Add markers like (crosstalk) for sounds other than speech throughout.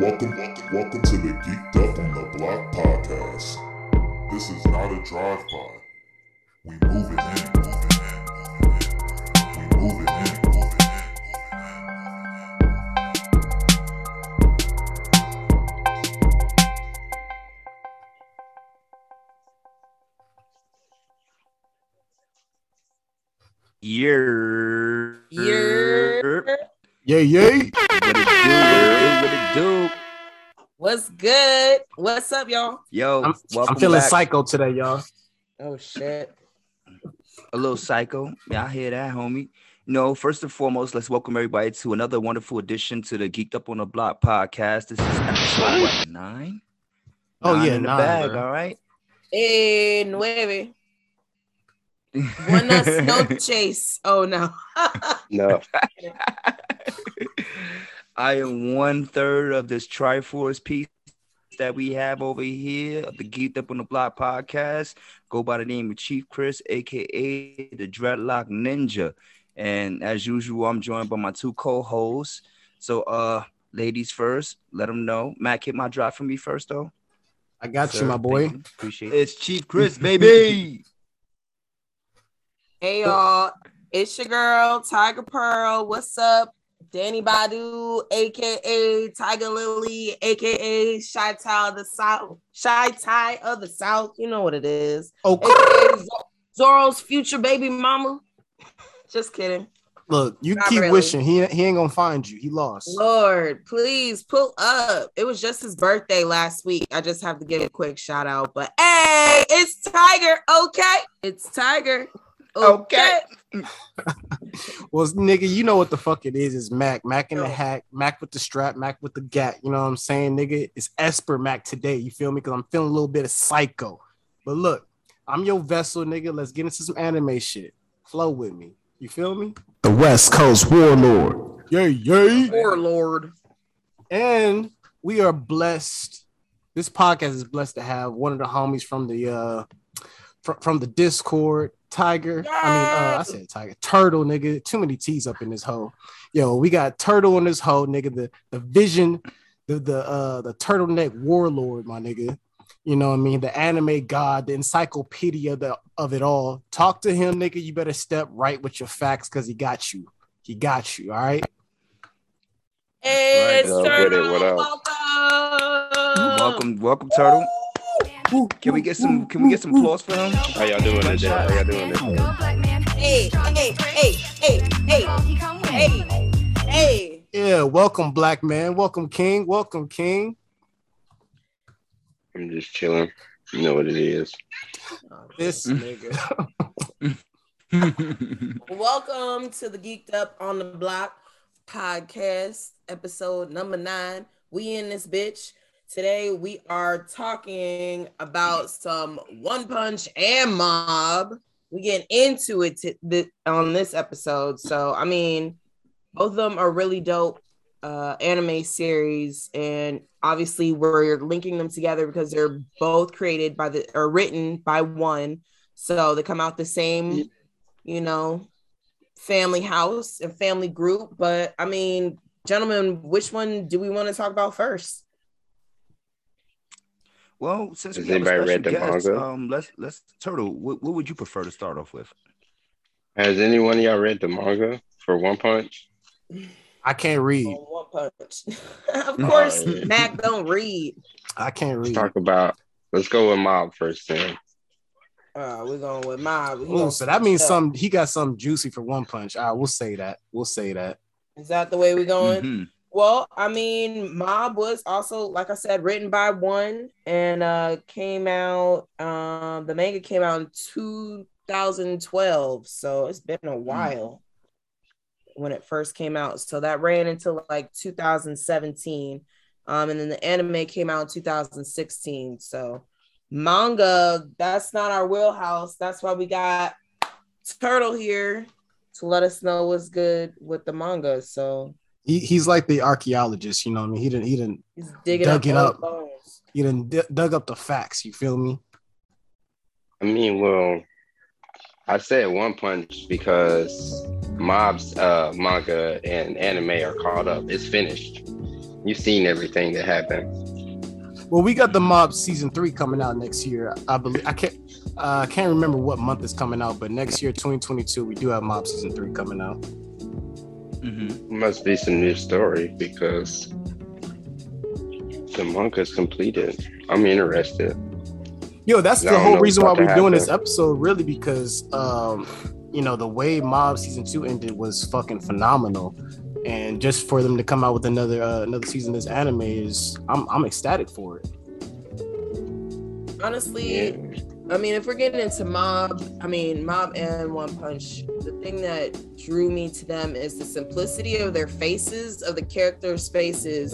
Welcome, welcome, welcome to the Geeked Up on the Block podcast. This is not a drive-by. We move it in, move it in, we move it in, move it in. Year. Year. Yeah, yeah. What's good? What's up, y'all? Yo, I'm, welcome I'm feeling back. psycho today, y'all. Oh shit. A little psycho. Yeah, I hear that, homie. No, first and foremost, let's welcome everybody to another wonderful edition to the Geeked Up on the Block podcast. This is episode what, nine? Oh Nine yeah, in the nine, bag. bro. All right. Eh, nueve. (laughs) Buenas noches. Oh no. (laughs) No, (laughs) I am one third of this Triforce piece that we have over here of the Geeked Up on the Block podcast. Go by the name of Chief Chris, aka the Dreadlock Ninja. And as usual, I'm joined by my two co-hosts. So uh ladies first, let them know. Matt, hit my drop for me first though. I got Sir, you, my boy. thank you. Appreciate it. It's Chief Chris, (laughs) baby. hey y'all. It's your girl, Thaiger Pearl. What's up? Danny Badu, aka Tiger Lily, aka Shy Tie of the South, Shy Tie of the South. You know what it is. Oh, AKA Z- Zoro's future baby mama. Just kidding. look, you Not keep really. wishing he he ain't gonna find you. He lost. Lord, please pull up. It was just his birthday last week. I just have to give a quick shout out. But hey, it's Tiger. Okay. It's Tiger. Okay. (laughs) Well, nigga, you know what the fuck it is? It's Mac, Mac in the hack, Mac with the strap, Mac with the gat. You know what I'm saying, nigga? It's Esper Mac today. You feel me? Because I'm feeling a little bit of psycho. But look, I'm your vessel, nigga. Let's get into some anime shit. Flow with me. You feel me? The West Coast Warlord. Yay, yay. Warlord. and we are blessed. This podcast is blessed to have one of the homies from the uh from, from the Discord, Tiger. I mean, uh, I said Tiger, Turtle, nigga. Too many T's up in this hole. Yo, we got Turtle in this hole, nigga. The the vision, the the uh the turtleneck warlord, my nigga. You know what I mean? The anime god, the encyclopedia the, of it all. Talk to him, nigga. You better step right with your facts because he got you. He got you. All right. It's Yo, Turtle. get it, what up? Welcome. welcome, welcome, Turtle. Can we get some can we get some applause for him? how y'all doing today? How y'all doing today? Hey, hey, hey, hey, hey, hey, hey. Yeah, welcome, black man. Welcome, King. Welcome, King. I'm just chilling. You know what it is. This nigga. Welcome to the Geeked Up on the Block podcast, episode number nine. We in this bitch. Today we are talking about some One Punch and Mob. We get into it to, th- on this episode. So, I mean, both of them are really dope uh, anime series, and obviously we're linking them together because they're both created by the or written by one. So they come out the same, you know, family house and family group. But I mean, gentlemen, which one do we want to talk about first? Well, since Has we have a anybody read the guest, manga? um, let's let's Turtle. What, what would you prefer to start off with? Has anyone of y'all read the manga for One Punch? I can't read. Oh, one punch. (laughs) of course, Alright. Mac don't read. I can't Let's read. talk about. Let's go with Mob first. Then Uh, we're going with Mob. We Ooh, so that means up. some he got something juicy for one punch. All right, we'll say that. We'll say that. Is that the way we're going? Mhm. Well, I mean, Mob was also, like I said, written by one and uh came out. Um, the manga came out in 2012, so it's been a while when it first came out. So that ran until like 2017. Um, and then the anime came out in 2016. So manga, that's not our wheelhouse. That's why we got Turtle here to let us know what's good with the manga. So He, he's like the archaeologist, you know what I mean? He didn't he didn't He's digging Dug up, it up. bones. he didn't d- dug up the facts, you feel me? I mean, well, I said One Punch because Mob's uh, manga and anime are caught up. It's finished. You've seen everything that happened. Well, we got the Mob season three coming out next year. I believe I can't uh, I can't remember what month it's coming out, but next year, 2022, we do have Mob season three coming out. Mm-hmm. Must be some new story because the manga's completed. I'm interested. Yo, that's I the whole know reason why we're to doing this episode, really, because um, you know, the way Mob season two ended was fucking phenomenal. And just for them to come out with another uh, another season of this anime is I'm I'm ecstatic for it. Honestly, Yeah. I mean, if we're getting into Mob, I mean, Mob and One Punch, the thing that drew me to them is the simplicity of their faces, of the characters' faces,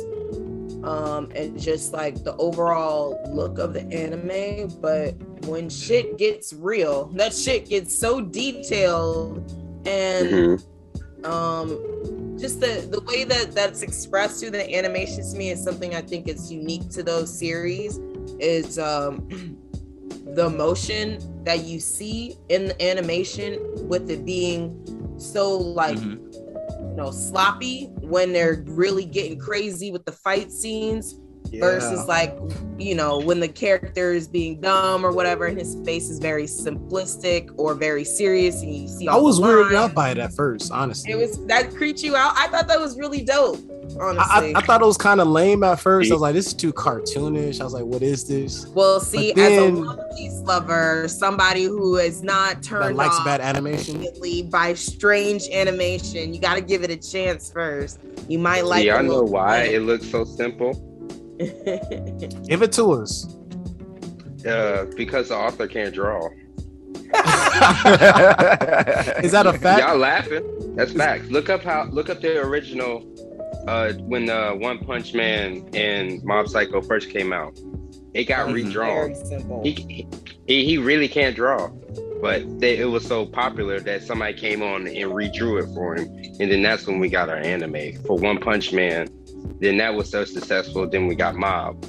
um, and just like the overall look of the anime. But when shit gets real, that shit gets so detailed and Mhm. um just the the way that that's expressed through the animations to me is something i think is unique to those series is um (clears throat) the emotion that you see in the animation with it being so like Mhm. you know sloppy when they're really getting crazy with the fight scenes versus like you know when the character is being dumb or whatever and his face is very simplistic or very serious and you see I was the weirded out by it at first, honestly. It was that creeped you out. I thought that was really dope. I, Honestly. I, I thought it was kind of lame at first. I was like, this is too cartoonish. I was like, what is this? well, see, then- as a One Piece lover, somebody who is not That turned likes off bad animation. by strange animation, you got to give it a chance first. You might like. yeah, I a know why it looks so simple. (laughs) Give it to us. Uh, because the author can't draw. (laughs) Is that a fact? Y'all laughing? That's facts. Look up how. Look up the original. Uh, when uh, One Punch Man and Mob Psycho first came out, it got Mhm. redrawn. Very simple. He, he he really can't draw, but they, it was so popular that somebody came on and redrew it for him, and then that's when we got our anime for One Punch Man. Then that was so successful. Then we got Mob.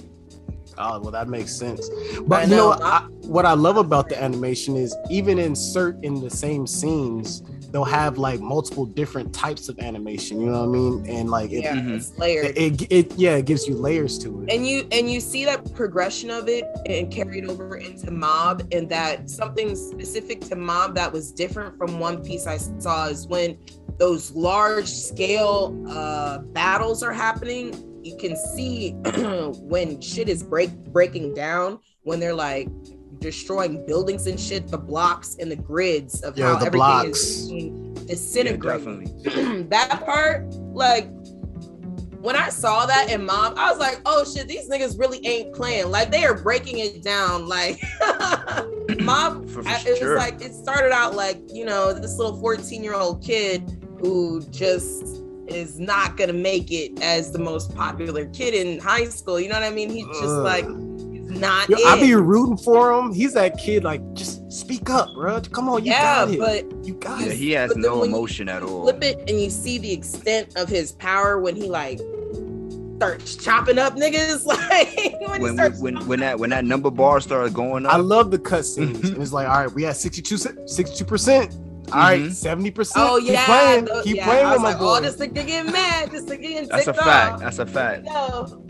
Oh, well, that makes sense. But you know, know. what I, what I love about the animation is even insert in the same scenes, they'll have like multiple different types of animation. You know what I mean? And like it, yeah, Mhm. it's layered. it, it, it, yeah, it gives you layers to it. and you and you see that progression of it and carried over into mob and that something specific to mob that was different from one piece i saw is when those large scale uh battles are happening you can see (clears throat) when shit is break breaking down when they're like destroying buildings and shit the blocks and the grids of Yeah, how the everything blocks. is being Yeah, disintegrating (clears throat) that part, like when I saw that in Mob, I was like, oh shit, these niggas really ain't playing. Like they are breaking it down. Like (laughs) Mob, For- for I- it sure. was like it started out like you know this little 14 year old kid who just is not gonna make it as the most popular kid in high school. You know what I mean? He's just Ugh. like he's not. Yo, I it. be rooting for him. He's that kid, like, just speak up, bro. Come on, you yeah, got it. but you got Yeah, it. he has no emotion at all. flip it and you see the extent of his power when he like starts chopping up niggas (laughs) like when, he When, when when that when that number bar started going up. I love the cutscenes. and it's like, all right, we had 62 percent. All right, Mhm. 70 percent. oh yeah, keep playing, the- keep yeah. playing with was my like boy. oh this nigga getting mad this nigga getting that's a ticked fact. That's a fact. Yo.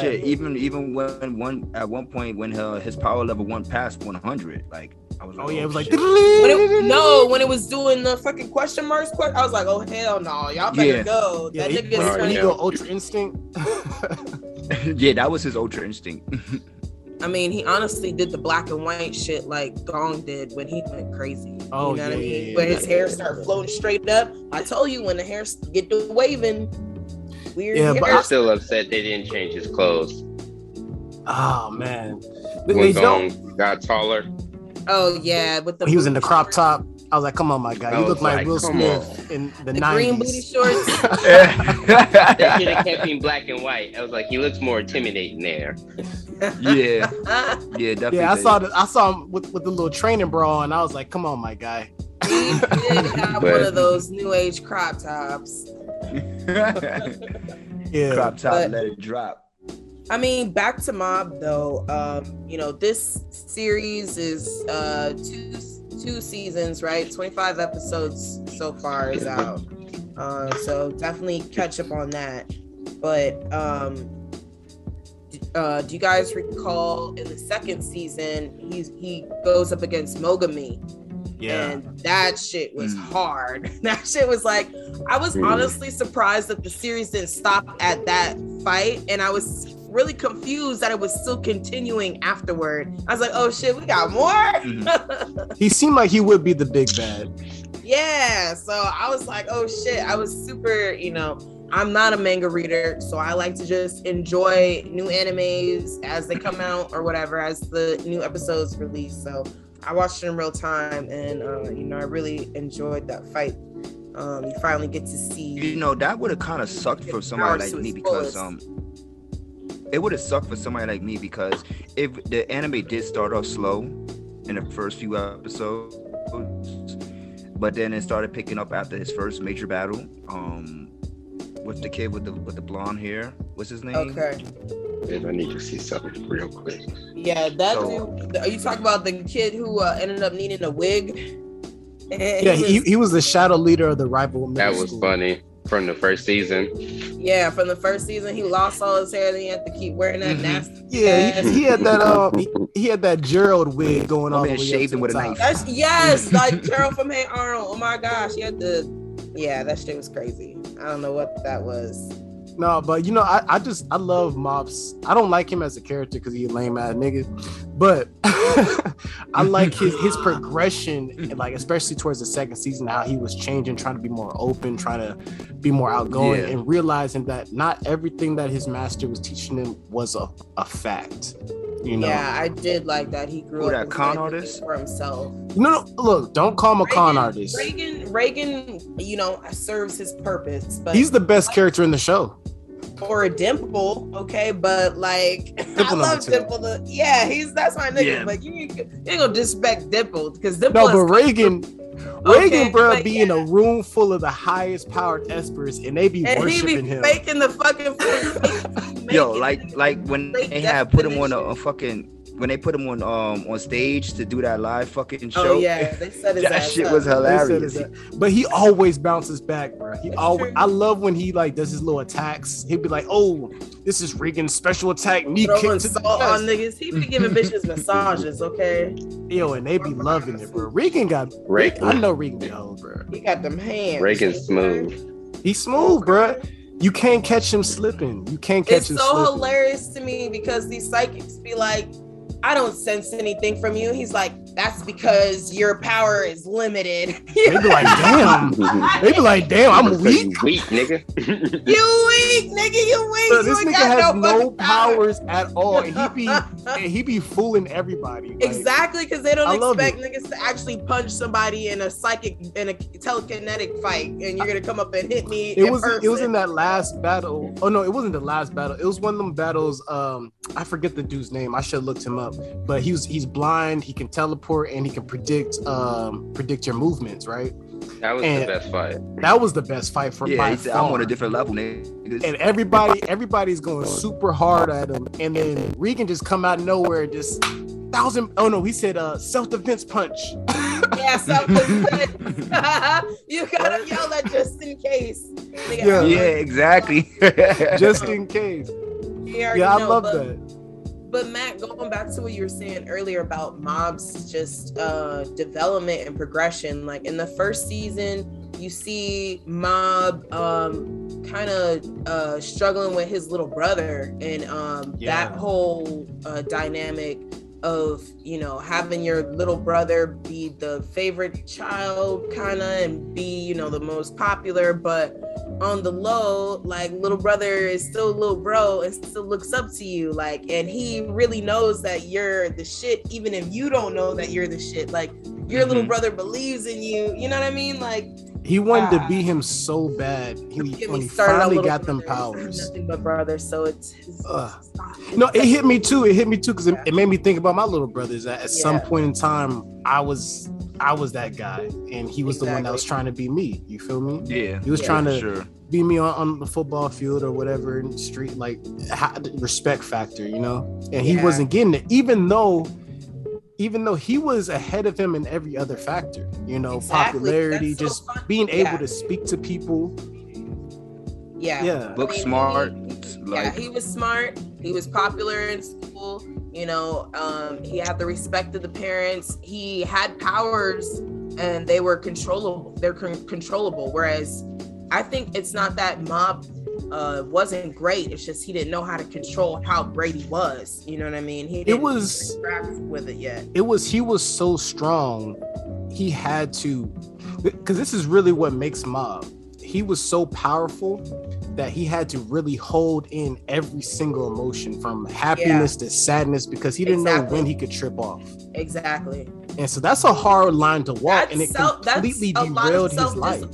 Shit, even even when one at one point when uh, his power level went past 100, like I was like, oh yeah, it was like. (laughs) When it, no, when it was doing the fucking question marks, que- I was like, "Oh hell no, y'all better Yeah. go." yeah, That he, nigga when, is Oh, when he yeah. go Ultra Instinct. (laughs) yeah, that was his ultra instinct. (laughs) I mean, he honestly did the black and white shit like Gon did when he went crazy. Oh, you know what I yeah, mean? yeah, yeah, Where his hair started yeah. floating straight up. I told you when the hair get to waving, weird Yeah, but. I'm still upset they didn't change his clothes. oh man, they, When they don't. Gon got taller, oh yeah, with the he was in the crop top, I was like, come on, my guy, you look like, like, Will come Smith in the, The green booty nineties. shorts. (laughs) they should have kept him black and white. I was like, he looks more intimidating there. yeah, yeah, definitely. yeah, I saw the, I saw him with, with the little training bra, and I was like, come on, my guy. he did have But- one of those new age crop tops. (laughs) Yeah, Crop top, But- let it drop. I mean, back to Mob though. Um, you know, this series is uh two two seasons, right? Twenty five episodes so far is out. Uh, so definitely catch up on that. but um, uh, do you guys recall in the second season he's he goes up against Mogami? Yeah. And that shit was Mm. hard. (laughs) That shit was like, I was Mm. honestly surprised that the series didn't stop at that fight. And I was really confused that it was still continuing afterward. I was like, oh shit, we got more. Mhm. (laughs) He seemed like he would be the big bad. yeah. So I was like, oh shit. I was super, you know, I'm not a manga reader, so I like to just enjoy new animes as they come out or whatever, as the new episodes release. So I watched it in real time, and uh, you know, I really enjoyed that fight. Um, you finally get to see. You know, that would have kind of sucked for somebody like me because um it would have sucked for somebody like me because if the anime did start off slow in the first few episodes, but then it started picking up after his first major battle, um with the kid with the with the blonde hair. What's his name? Okay. If I need to see something real quick. Yeah, that So- dude. Are you talking about the kid who uh, ended up needing a wig? Yeah, he, he was the shadow leader of the rival. That was school. funny from the first season. yeah, from the first season, he lost all his hair. Then he had to keep wearing that Mhm. nasty. Yeah, he, he had that um he, he had that Gerald wig going on. man shaved him with a knife. That's yes, like Gerald from Hey Arnold. Oh my gosh, he had the. Yeah, that shit was crazy. I don't know what that was. No, but you know, I, I just I love Mops. I don't like him as a character because he's a lame ass nigga, but (laughs) I like his his progression, and like especially towards the second season, how he was changing, trying to be more open, trying to be more outgoing, Yeah. and realizing that not everything that his master was teaching him was a, a fact. You know, Yeah, I did like that. He grew Who, up that con artist? for himself. no, no, look, don't call him a con artist. Reigen, Reigen, you know, serves his purpose, but He's the best character in the show. or a dimple, okay, but like (laughs) I Dimple number love two. Dimple. The, yeah, he's that's my nigga. Yeah. But you, ain't- you ain't gonna disrespect Dimple because Dimple No, but Reigen, (laughs) Okay, bro, be yeah. in a room full of the highest powered espers, and they be and he worshiping be him. faking the fucking. (laughs) Yo, like like when they had put him on a, a fucking when they put him on um on stage to do that live fucking show. Oh yeah, they said (laughs) that shit up. was hilarious. But he always bounces back, bro. He It's always. true. I love when he like does his little attacks. He'd be like, "Oh, this is Reigen's special attack, knee kick Throwing to the on niggas. He be giving bitches massages, okay? Yo, and they be loving it, bro. Reigen got. Reigen. I know Reigen be old, bro. He got them hands. Reigen's smooth. He's smooth, bro. You can't catch him slipping. You can't catch It's him so slipping. hilarious to me because these psychics be like, I don't sense anything from you. He's like, that's because your power is limited. (laughs) They be like, "Damn." (laughs) (laughs) They be like, "Damn, I'm weak." you Weak, nigga. You weak, nigga. You weak. Bro, this ain't nigga got has no fucking power. powers at all, and he be and he be fooling everybody. Like, Exactly, because they don't love expect niggas to actually punch somebody in a psychic in a telekinetic fight, and you're gonna come up and hit me. It in was it was in that last battle. Oh no, it wasn't the last battle. It was one of them battles. Um, I forget the dude's name. I should have looked him up. But he was he's blind. He can teleport and he can predict um predict your movements. Right. That was And- the best fight. That was the best fight for Yeah, by he said, I'm on a different level, niggas. And everybody everybody's going super hard at him, and then Reigen just come out of nowhere and just thousand. Oh no, he said uh self defense punch. yeah, (laughs) self-defense. (laughs) you gotta yell that just in case. Yeah. yeah, exactly. just in case. you already Yeah, I love but- that. But Matt, going back to what you were saying earlier about mobs, just uh, development and progression. Like in the first season, you see Mob um, kind of uh, struggling with his little brother, and um, Yeah. that whole uh, dynamic of you know having your little brother be the favorite child, kind of, and be you know the most popular, but on the low, like little brother is still little bro and still looks up to you. Like, and he really knows that you're the shit, even if you don't know that you're the shit. Like, your little Mhm. brother believes in you. You know what I mean? Like, He wanted to be him so bad. He, when he finally little got them powers. Nothing but brothers. So it's, it's Ugh. stop. No, it hit me too. It hit me too because it, it made me think about my little brothers. At, at some point in time, I was I was that guy, and he was the one that was trying to be me. You feel me? yeah, He was Yeah, trying to sure. be me on, on the football field or whatever in the street, like ha- respect factor, you know. And he Yeah. wasn't getting it, even though. Even though he was ahead of him in every other factor, you know, Exactly. popularity, so just fun. being able to speak to people. Yeah. Yeah, Book I mean, smart. He, Yeah, Like, he was smart. He was popular in school. You know, um, he had the respect of the parents. He had powers, and they were controllable. They're con- controllable. Whereas, I think it's not that Mob uh, wasn't great. It's just he didn't know how to control how Brady was. You know what I mean? He didn't was- with it yet. it was he was so strong he had to because this is really what makes mob he was so powerful that he had to really hold in every single emotion from happiness to sadness because he didn't know when he could trip off Exactly. and so that's a hard line to walk and it self- completely derailed his life.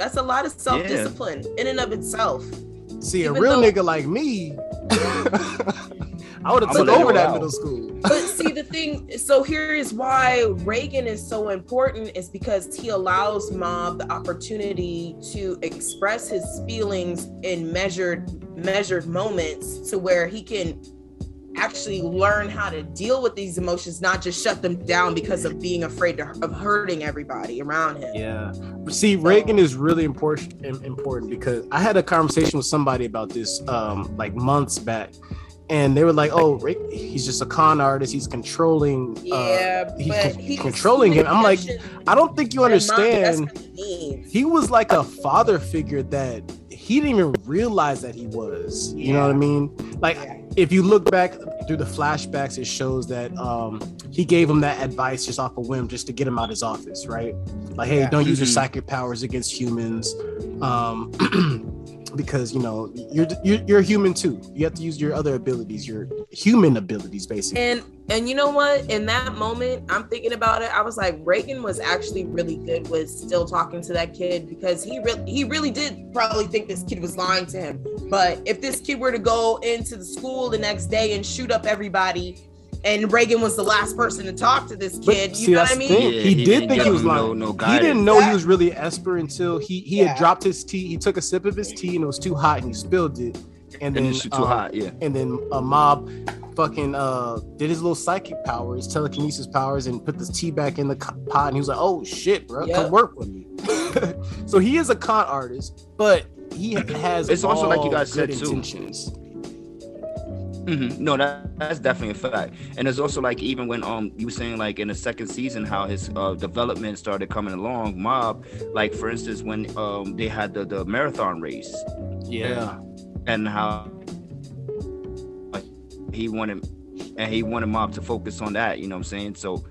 That's a lot of self-discipline in and of itself. see a real though- nigga like me (laughs) i would have took over that out. middle school (laughs) but see the thing so here is why reigen is so important is because he allows mob the opportunity to express his feelings in measured measured moments to where he can actually learn how to deal with these emotions not just shut them down because of being afraid to, of hurting everybody around him Yeah. See, Reigen is really important important because I had a conversation with somebody about this um like months back. And they were like, "Oh, Rick, he's just a con artist. He's controlling. Uh, yeah he's con- he controlling him." I'm like, I don't think you understand. He was like a father figure that he didn't even realize that he was. You know what I mean? Like, Yeah. if you look back through the flashbacks, it shows that um, he gave him that advice just off a whim, just to get him out of his office, right? Like, hey, Yeah. don't use your Mhm. psychic powers against humans, um, (clears throat) because you know you're, you're you're human too. You have to use your other abilities, your human abilities, basically. And and you know what? In that moment, I'm thinking about it. I was like, Reigen was actually really good with still talking to that kid because he really he really did probably think this kid was lying to him. But if this kid were to go into the school the next day and shoot up everybody, and Reigen was the last person to talk to this But kid, see, you know what I mean? Yeah, he, he did think he was him no- lying. no he didn't know he was really Esper until he he Yeah. had dropped his tea. He took a sip of his tea and it was too hot and he spilled it. And and then it's too um, hot. Yeah. and then a mob fucking uh did his little psychic powers, telekinesis powers, and put this tea back in the pot. And he was like, "Oh shit, bro, Yep. come work with me." (laughs) so he is a con artist, but he has. It's also like you guys good said, too. Intentions. hmm No, that that's definitely a fact. And it's also like even when um you were saying like in the second season how his uh development started coming along, Mob, like for instance when um they had the the marathon race Yeah, and how he wanted and he wanted Mob to focus on that, you know what I'm saying? So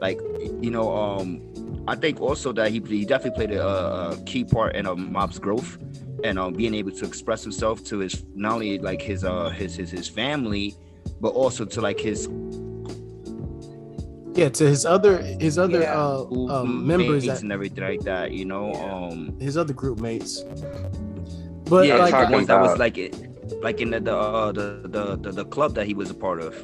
like you know um I think also that he, he definitely played a, a key part in uh, Mob's growth and um, being able to express himself to his not only like his uh his his, his family but also to like his yeah. To his other his other Yeah. uh um, members that and everything like that you know Yeah. um his other group mates. But yeah like like the ones that was like it like in the the, uh, the the the the club that he was a part of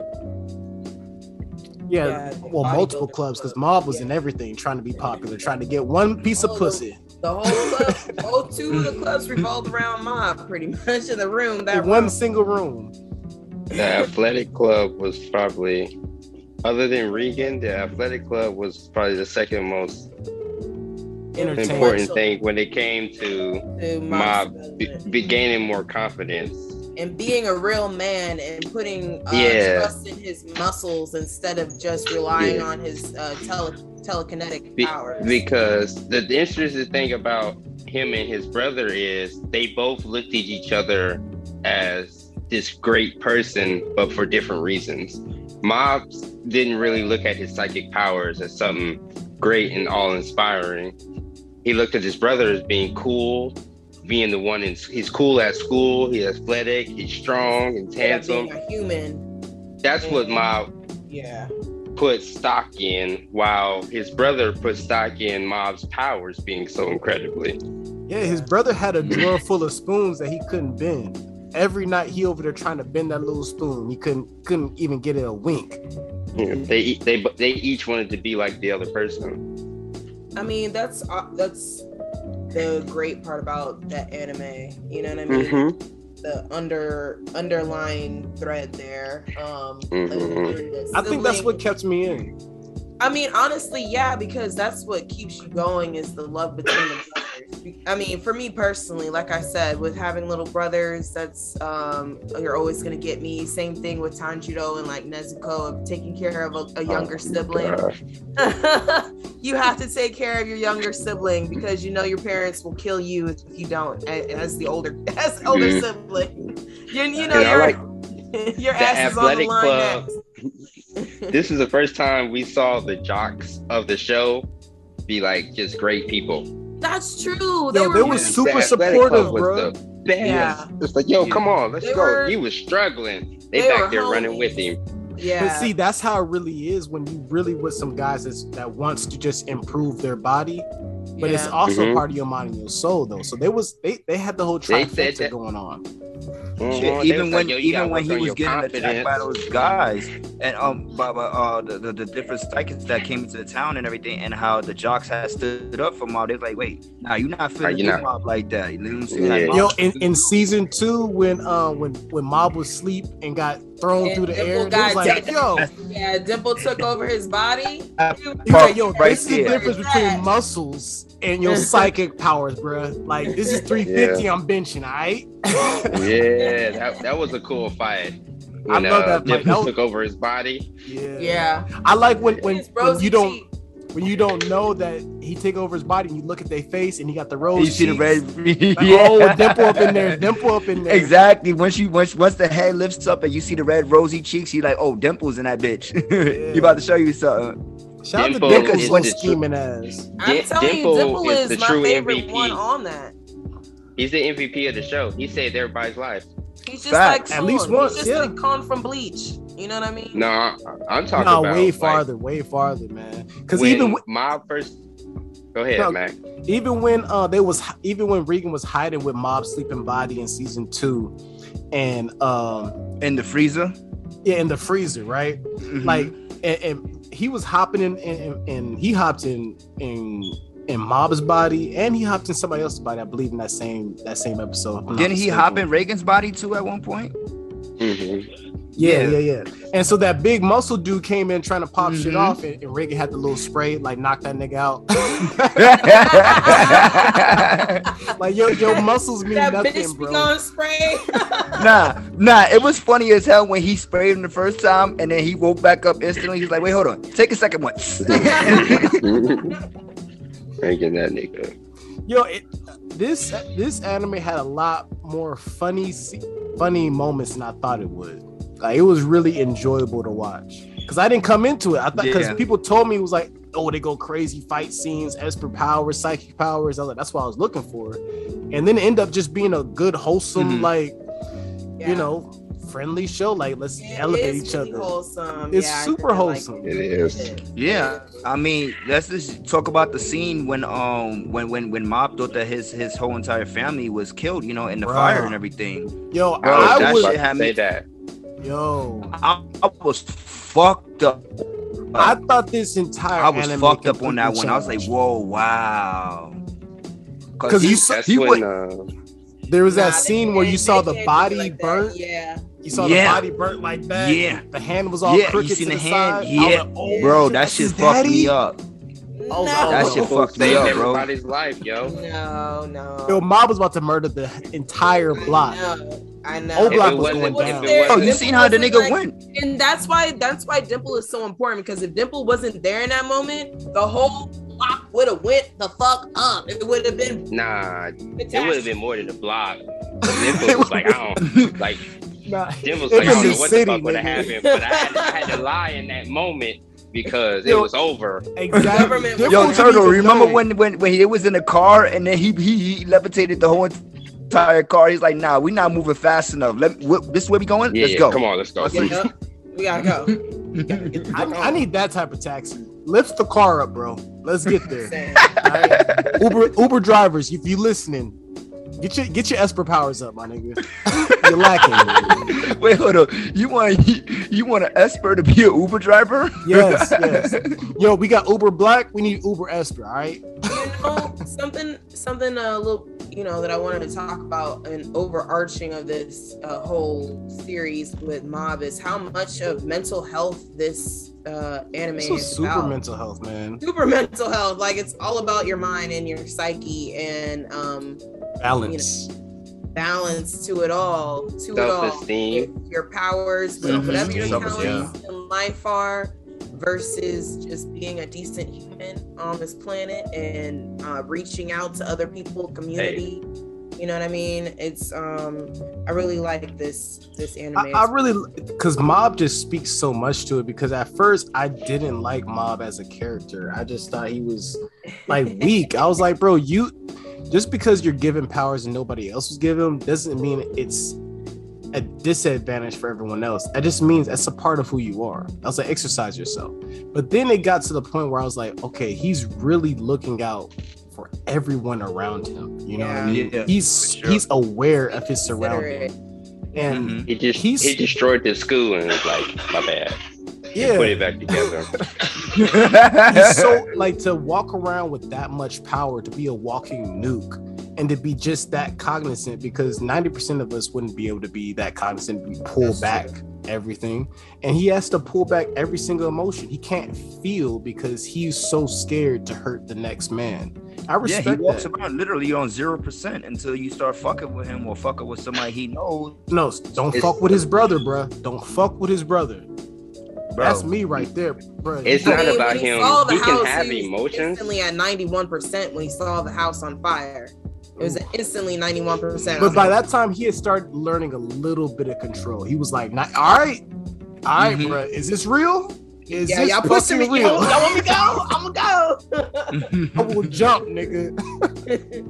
yeah, Yeah, well, multiple clubs because club. Mob was Yeah. in everything, trying to be popular, trying to get one piece of pussy. The whole club, all two of the clubs revolved around mob pretty much in the room. That in one room. single room. The athletic club was probably, other than Reigen, the athletic club was probably the second most important thing when it came to to mob Mob's be, be gaining more confidence. And being a real man and putting uh, Yeah. trust in his muscles instead of just relying Yeah. on his uh, tele- telekinetic Be- powers. because the, the interesting thing about him and his brother is they both looked at each other as this great person, but for different reasons. Mobs didn't really look at his psychic powers as something great and all inspiring. He looked at his brother as being cool, being the one in he's cool at school, he's athletic, he's strong and Instead handsome. being a human. That's what Mob Yeah. put stock in, while his brother put stock in Mob's powers being so incredibly. Yeah, his brother had a drawer full of spoons that he couldn't bend. Every night he over there trying to bend that little spoon. He couldn't couldn't even get it a wink. You they they they each wanted to be like the other person. I mean, that's uh, that's the great part about that anime. You know what I mean? The under underlying thread there. Um, Mhm. the I think that's what kept me in. I mean, honestly, yeah, because that's what keeps you going is the love between the brothers. I mean, for me personally, like I said, with having little brothers, that's um, you're always gonna get me. Same thing with Tanjiro and like Nezuko of taking care of a, a younger sibling. (laughs) You have to take care of your younger sibling because you know your parents will kill you if you don't. As the older, (laughs) as older Mhm. sibling, you, you know I your like (laughs) your ass is on the line club. next. This is the first time we saw the jocks of the show be like just great people. That's true. Yo, They they were was The super supportive, was bro. the best. Yeah. It's like, yo, Yeah. come on, let's They go. were- he was struggling. They, they back there running with him. yeah. But see, that's how it really is when you really with some guys that's, that wants to just improve their body, but it's Yeah. also Mhm. part of your mind and your soul, though. So they was they they had the whole They trifecta going on. Mhm. Shit, even when like, even when he was your getting attacked by those guys and um by, by, uh the, the, the different psychics that came into the town and everything and how the jocks had stood up for mob, they was like, wait, nah, you're not feeling you mob like that. You know what I'm saying? Yeah. Mob Yo, in, in season two, when uh when when Mob was asleep and got thrown And through the Dimple air, it got was like, yo, Yeah, Dimple took over his body. yeah, yo, Right this is the there. difference between muscles and your (laughs) psychic powers, bruh. Like this is 350, I'm benching, all right? Yeah, (laughs) that, that was a cool fight. I When, love uh, that fight. Dimple That was- took over his body. yeah. Yeah. I like when when, when you don't cheek. when you don't know that he take over his body and you look at their face and he got the you see the red, (laughs) Like, yeah. Oh, dimple up in there, dimple up in there. Exactly. Once you once once the head lifts up and you see the red rosy cheeks, you like, oh, dimples in that bitch. he about to show you something. Shout out to Dimple Dimple's is the scheming ass. I'm Dim- telling Dimple you, Dimple is is, the my true favorite MVP. one on that. He's the MVP of the show. He saved everybody's life. He's just Facts. like At least Sean. once, He's just yeah. like Kon from Bleach. You know what I mean? No, I, I'm talking No, about way like, farther, way farther, man. Because even when- Mob first. Go ahead, No, Mac. even when uh they was even when Reigen was hiding with Mob sleeping body in season two, and um In the freezer. yeah in the freezer, right? Mhm. Like and, and he was hopping in and, and he hopped in in in Mob's body and he hopped in somebody else's body, I believe, in that same that same episode. if I'm not didn't he hop in Reigen's body too at one point? Mhm. Yeah, Yeah. yeah, yeah. And so that big muscle dude came in trying to pop shit Mhm. off, and, and Reigen had the little spray, like knock that nigga out. (laughs) like yo, your muscles mean that nothing, bitch be bro. going spray. (laughs) nah, nah. It was funny as hell when he sprayed him the first time, and then he woke back up instantly. He's like, "Wait, hold on, take a second one." (laughs) Thanking that nigga. Yo, it, this this anime had a lot more funny funny moments than I thought it would. Like it was really enjoyable to watch because I didn't come into it. I thought because Yeah. people told me it was like, oh, they go crazy fight scenes, Esper powers, psychic powers. I was like, that's what I was looking for, and then end up just being a good, wholesome, Mhm. like Yeah. you know, friendly show. Like let's It elevate each really other. Wholesome. It's Yeah, super really like wholesome. It is. yeah, I mean, let's just talk about the scene when um when when when Mob thought that his his whole entire family was killed, you know, in the Bruh. fire and everything. Yo, Bro, I that was shit had to me- say that. Yo. I, I was fucked up. I thought this entire I was anime fucked up on that completely one. I was like, changed. whoa, wow. 'Cause he, you saw- he when would, uh, There was that Nah, scene where can't- you saw the body like that. burnt. Yeah. You saw Yeah. the body burnt like that. Yeah. The hand was all Yeah, you seen to the the, hand? side. Yeah. like, oh, bro, that shit his fucked me up. Oh, no. That shit fucked me up, bro. everybody's life, yo. No, no. Yo, Mob was about to murder the entire block. I know. I know. Whole block was going down. it wasn't- Oh, you seen how the nigga wasn't went? and that's why that's why Dimple is so important because if Dimple wasn't there in that moment, the whole block would have went the fuck up. It would have been Nah, it would have been more than a block. (laughs) Dimple was like, I don't like. Nah, Dimple's it like, I was don't know the what city, the fuck would have happened, but I had, I had to lie in that moment because it was over. Exactly. Government- (laughs) Dimple Yo, didn't Turtle, remember when when when he was in the car and then he he, he levitated the whole entire car? He's like, nah, we not moving fast enough. Let wh- this where we going? Yeah, Let's yeah, go. come on, let's go. Yeah, yep. We gotta go. (laughs) I, I need that type of taxi. Lift the car up, bro. Let's get there. (laughs) Same. Alright? Uber Uber drivers, if you listening, get your get your Esper powers up, my nigga. (laughs) You're lacking. Wait, hold on. You want you, you want an Esper to be an Uber driver? Yes, yes. Yo, we got Uber Black. We need Uber Esper. All right. You know something something a little you know that I wanted to talk about an overarching of this uh, whole series with Mob is how much of mental health this uh, anime This was is super about. mental health, man. super mental health like it's all about your mind and your psyche and um Balance. balance to it all to it all Self-esteem. your, your powers Mhm. whatever your Self-esteem. talents in life are versus just being a decent human on this planet and uh, reaching out to other people community you know what i mean it's um i really like this this anime I, I really because Mob just speaks so much to it because at first I didn't like Mob as a character. I just thought he was like (laughs) weak. I was like, bro, you just because you're given powers and nobody else was given them doesn't mean it's a disadvantage for everyone else. That just means that's a part of who you are. I was like, exercise yourself. But then it got to the point where I was like, okay, he's really looking out for everyone around him. You know what I mean? Yeah, he's sure. he's aware of his surroundings. And Mhm. He just He's- he destroyed the school and was like, my bad. yeah, Put it back together. (laughs) (laughs) he's so like to walk around with that much power to be a walking nuke and to be just that cognizant because 90% of us wouldn't be able to be that cognizant we pull That's back everything and he has to pull back every single emotion he can't feel because he's so scared to hurt the next man i Yeah, respect he walks that around literally on zero percent until you start fucking with him or fucking with somebody he knows. no don't It's- fuck with his brother bruh. don't fuck with his brother Bro. that's me right there bruh. It's I not mean, about when he him. He can house, have he was emotions. Instantly at ninety-one percent when he saw the house on fire. It was instantly ninety-one percent. But by that time, he had started learning a little bit of control. He was like, "Not- "All right, all right, Mhm. bro. Is this real? Is yeah, this y'all pushing me. real? y'all want me to go? I'm gonna go. (laughs) I will jump, nigga."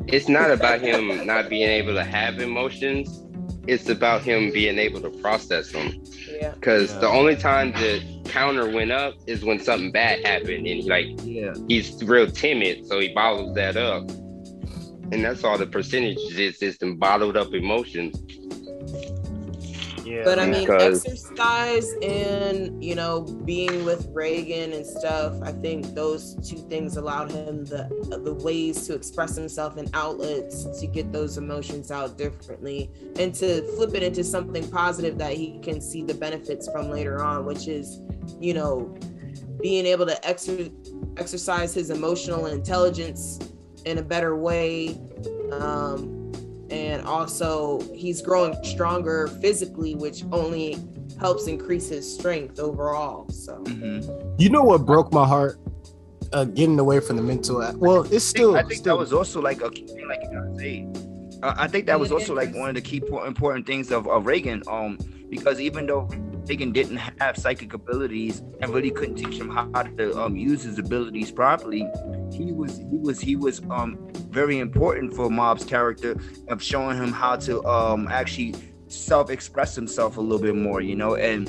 (laughs) It's not about him not being able to have emotions. It's about him being able to process them. yeah. Because Yeah. the only time the counter went up is when something bad happened, and he like yeah. he's real timid, so he bottles that up. And that's all the percentage is, just them bottled up emotions. Yeah, But I mean, Because- exercise and you know being with Reigen and stuff. I think those two things allowed him the the ways to express himself and outlets to get those emotions out differently and to flip it into something positive that he can see the benefits from later on, which is you know being able to exer- exercise his emotional intelligence in a better way. Um, and also he's growing stronger physically which only helps increase his strength overall so Mhm. you know what broke my heart? Uh, getting away from the mental. a- Well, it's I think, still. I think still that was also like a like you gotta. Uh, I think that was also like one of the key important things of, of Reigen. Um, because even though Reigen didn't have psychic abilities and really couldn't teach him how to um use his abilities properly, he was he was he was um very important for Mob's character of showing him how to um actually self-express himself a little bit more, you know, and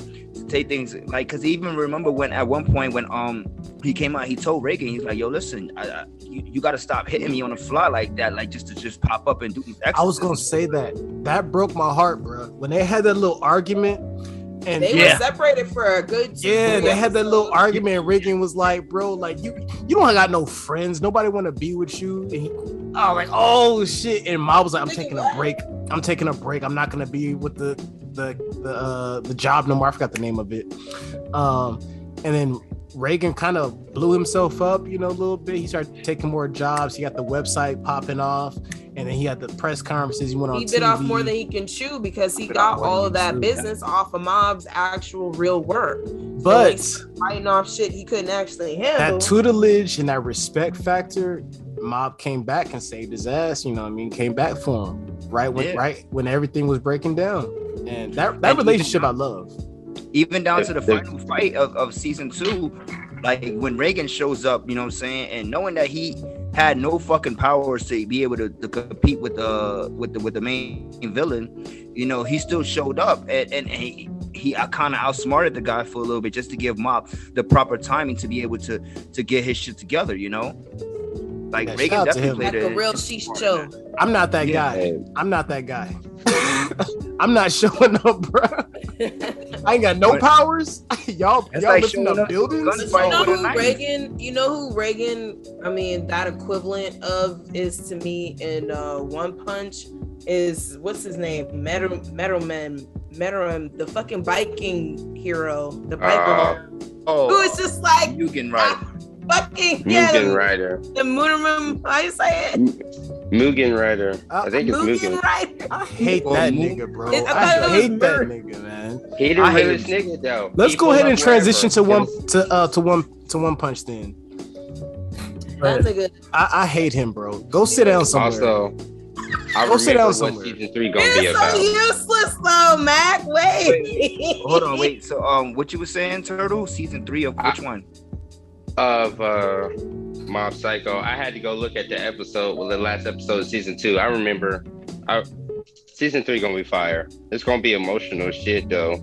say things like because even remember when at one point when um he came out, he told Reigen, he's like, "Yo, listen, I, I, you, you got to stop hitting me on the fly like that, like just to just pop up and do these." I was gonna say that. That broke my heart, bro. When they had that little argument, and they Yeah. were separated for a good two, Yeah, they had that little argument. Reigen was like, "Bro, like you, you don't got no friends. Nobody want to be with you." And he, oh, like, oh shit. And Ma was like, "I'm taking a break. I'm taking a break. I'm not gonna be with the the the uh, the job no more. I forgot the name of it." Um, and then Reigen kind of blew himself up, you know, a little bit. He started taking more jobs. He got the website popping off, and then he had the press conferences. He went on. he bit off more than he can chew because he got all of that can chew. business off of mob's actual real work but. he's fighting off shit he couldn't actually handle that tutelage and that respect factor, Mob came back and saved his ass. You know, what I mean, came back for him right when Yeah. right when everything was breaking down, and that that And relationship I even- love. Even down to the final fight of, of season two, like when Reigen shows up, you know what I'm saying, and knowing that he had no fucking powers to be able to, to compete with the with the with the main villain, you know, he still showed up. And and, and he, he kind of outsmarted the guy for a little bit just to give Mob the proper timing to be able to to get his shit together, you know. Like Yeah, Reigen shout out to definitely him. played like a real important sheesh show. I'm not that Yeah. guy. Hey, I'm not that guy. (laughs) I'm not showing up, (laughs) bro. I ain't got no powers. (laughs) y'all, That's y'all like lifting up up buildings. gun you know who knife. Reigen? You know who Reigen? I mean, that equivalent of is to me in uh, One Punch is what's his name? Metal Metalman, Metalman, the fucking biking hero, the biker. Uh, who Oh, is just like Mumen Rider. Fucking yeah, Mugen the, Rider. the Mugen, how you say it? Mugen Rider. Uh, I think it's Mugen Mugen. Rider. I hate Well, that nigga, bro. It- I I, thought it was hate that nigga, man. He the I hate realest him. nigga though. Let's He go ahead and transition to one to uh to one to one punch then. That But nigga. I, I hate him, bro. Go sit down somewhere. Also, I Go sit remember down what somewhere. season three gonna be It's about. so useless though, Mac. Wait. Hold on, (laughs) wait. So, um, what you were saying, Turtle? Season three of which one? Of uh Mob Psycho. I had to go look at the episode, well, the last episode of season two. I remember I season three gonna be fire. It's gonna be emotional shit though.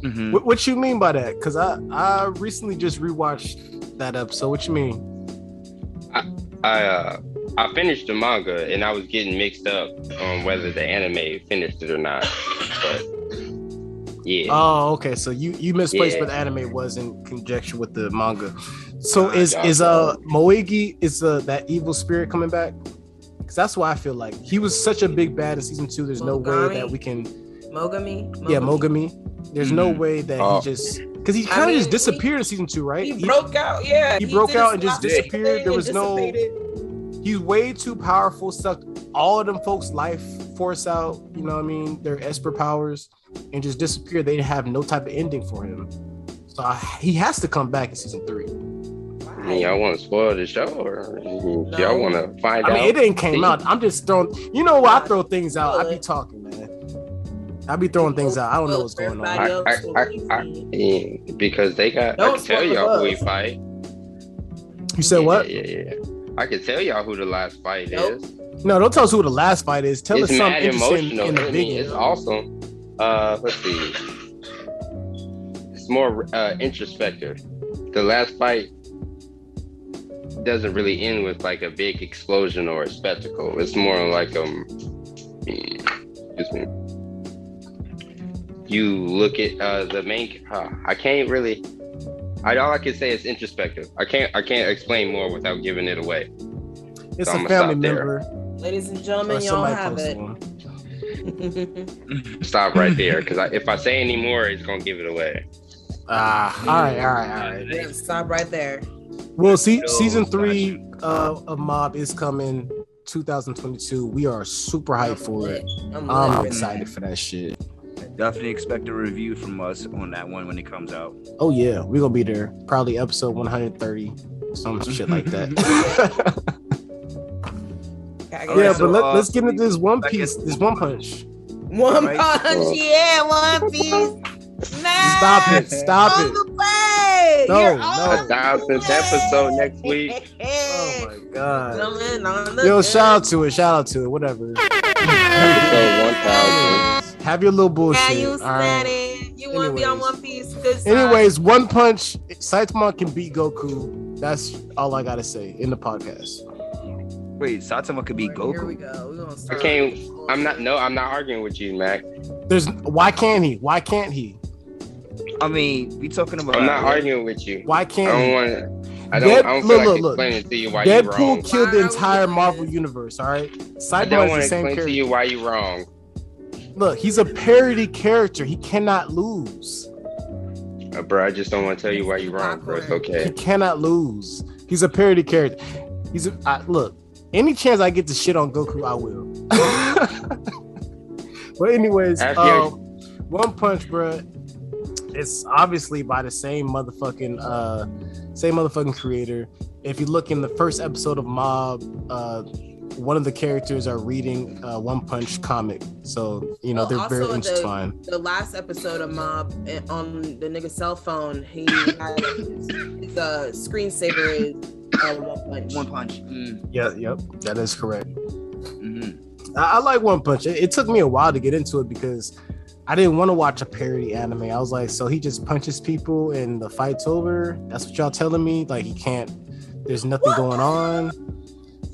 Mhm. What, what you mean by that? Because I I recently just rewatched that episode. What you mean? I uh I finished the manga and I was getting mixed up on whether the anime finished it or not. But yeah. Oh, okay. So you you misplaced, Yeah. but the anime was in conjunction with the manga. So Nah, is y'all is uh know. Moegi is uh that evil spirit coming back? Because that's why I feel like he was such a big bad in season two. There's no way that we can. Mogami. Yeah, Mogami. There's no Mhm. way that Oh. he just because he kind of mean, just he- disappeared in season two, right? He He- broke out. Yeah, he broke out and just disappeared. There was no- dissipated. He's way too powerful, sucked all of them folks' life force out, you know what I mean, their Esper powers, and just disappeared. They have no type of ending for him. So I, he has to come back in season three. I mean, y'all want to spoil the show or y'all want to find I mean, out? it ain't came out. I'm just throwing, you know what? I throw things out. I be talking, man. I be throwing things out. I don't know what's going on. Everybody I, I, I, I, yeah, because they got. I Don't can tell y'all who we fight. You said yeah, what? Yeah, yeah, yeah. I can tell y'all who the last fight Nope. is. No, don't tell us who the last fight is. Tell it's us something interesting emotional. in the I mean, beginning. it's awesome. Uh, let's see. It's more uh, introspective. The last fight doesn't really end with like a big explosion or a spectacle. It's more like um, excuse me. You look at uh, the main. Uh, I can't really. I all I can say is introspective. I can't. I can't explain more without giving it away. It's so a I'ma family member. Ladies and gentlemen, y'all have it. (laughs) Stop right there, because if I say any more, it's gonna give it away. Ah, all right, all right, all right. Yeah, Stop right there. Well, see, No, season three uh, of Mob is coming 2022. We are super hyped for it. I'm I'm excited for that shit. Definitely expect a review from us on that one when it comes out. Oh yeah, we're gonna be there. Probably episode 130, some shit like that. (laughs) Yeah, right, but so, let, uh, let's get into this one piece, this one punch. One Right. punch, yeah, one piece. Nah, Stop it, stop it. No, no. A thousandth episode next week. (laughs) Oh my god. Coming on the Yo, shout out to it, shout out to it, whatever. Episode one thousand. Have your little bullshit. Yeah, you said right. it. You want to be on One Piece? Good side. Anyways, one punch, Saitama can beat Goku. That's all I gotta say in the podcast. Wait, Saitama could be Goku. Here we go. We gonna I can't. I'm not. No, I'm not arguing with you, Mac. There's why can't he? Why can't he? I mean, we talking about. I'm not arguing with you. Why can't don't want. I don't. Dead- I don't feel look, like look. explaining to you why you're wrong. Deadpool killed the Why are we entire Marvel universe. All right, I don't is want the to same explain to you why you're wrong. Look, he's a parody character. He cannot lose. Uh, bro, I just don't want to tell you why you're wrong, bro. It's okay. He cannot lose. He's a parody character. He's a, I, look. Any chance I get to shit on Goku, I will. (laughs) but anyways, um, One Punch, bro. It's obviously by the same motherfucking uh same motherfucking creator. If you look in the first episode of Mob, uh one of the characters are reading uh One Punch comic. So, you know, Well, they're very the- intertwined. the last episode of Mob eh, on the nigga's cell phone, he had his, his uh, screensaver is uh, one punch. One punch. Mm, Yeah, yep, that is correct. mhm. I, I like One Punch. It, it took me a while to get into it because I didn't want to watch a parody anime. I was like, so he just punches people and the fight's over. That's what y'all telling me? Like he can't. There's nothing going on.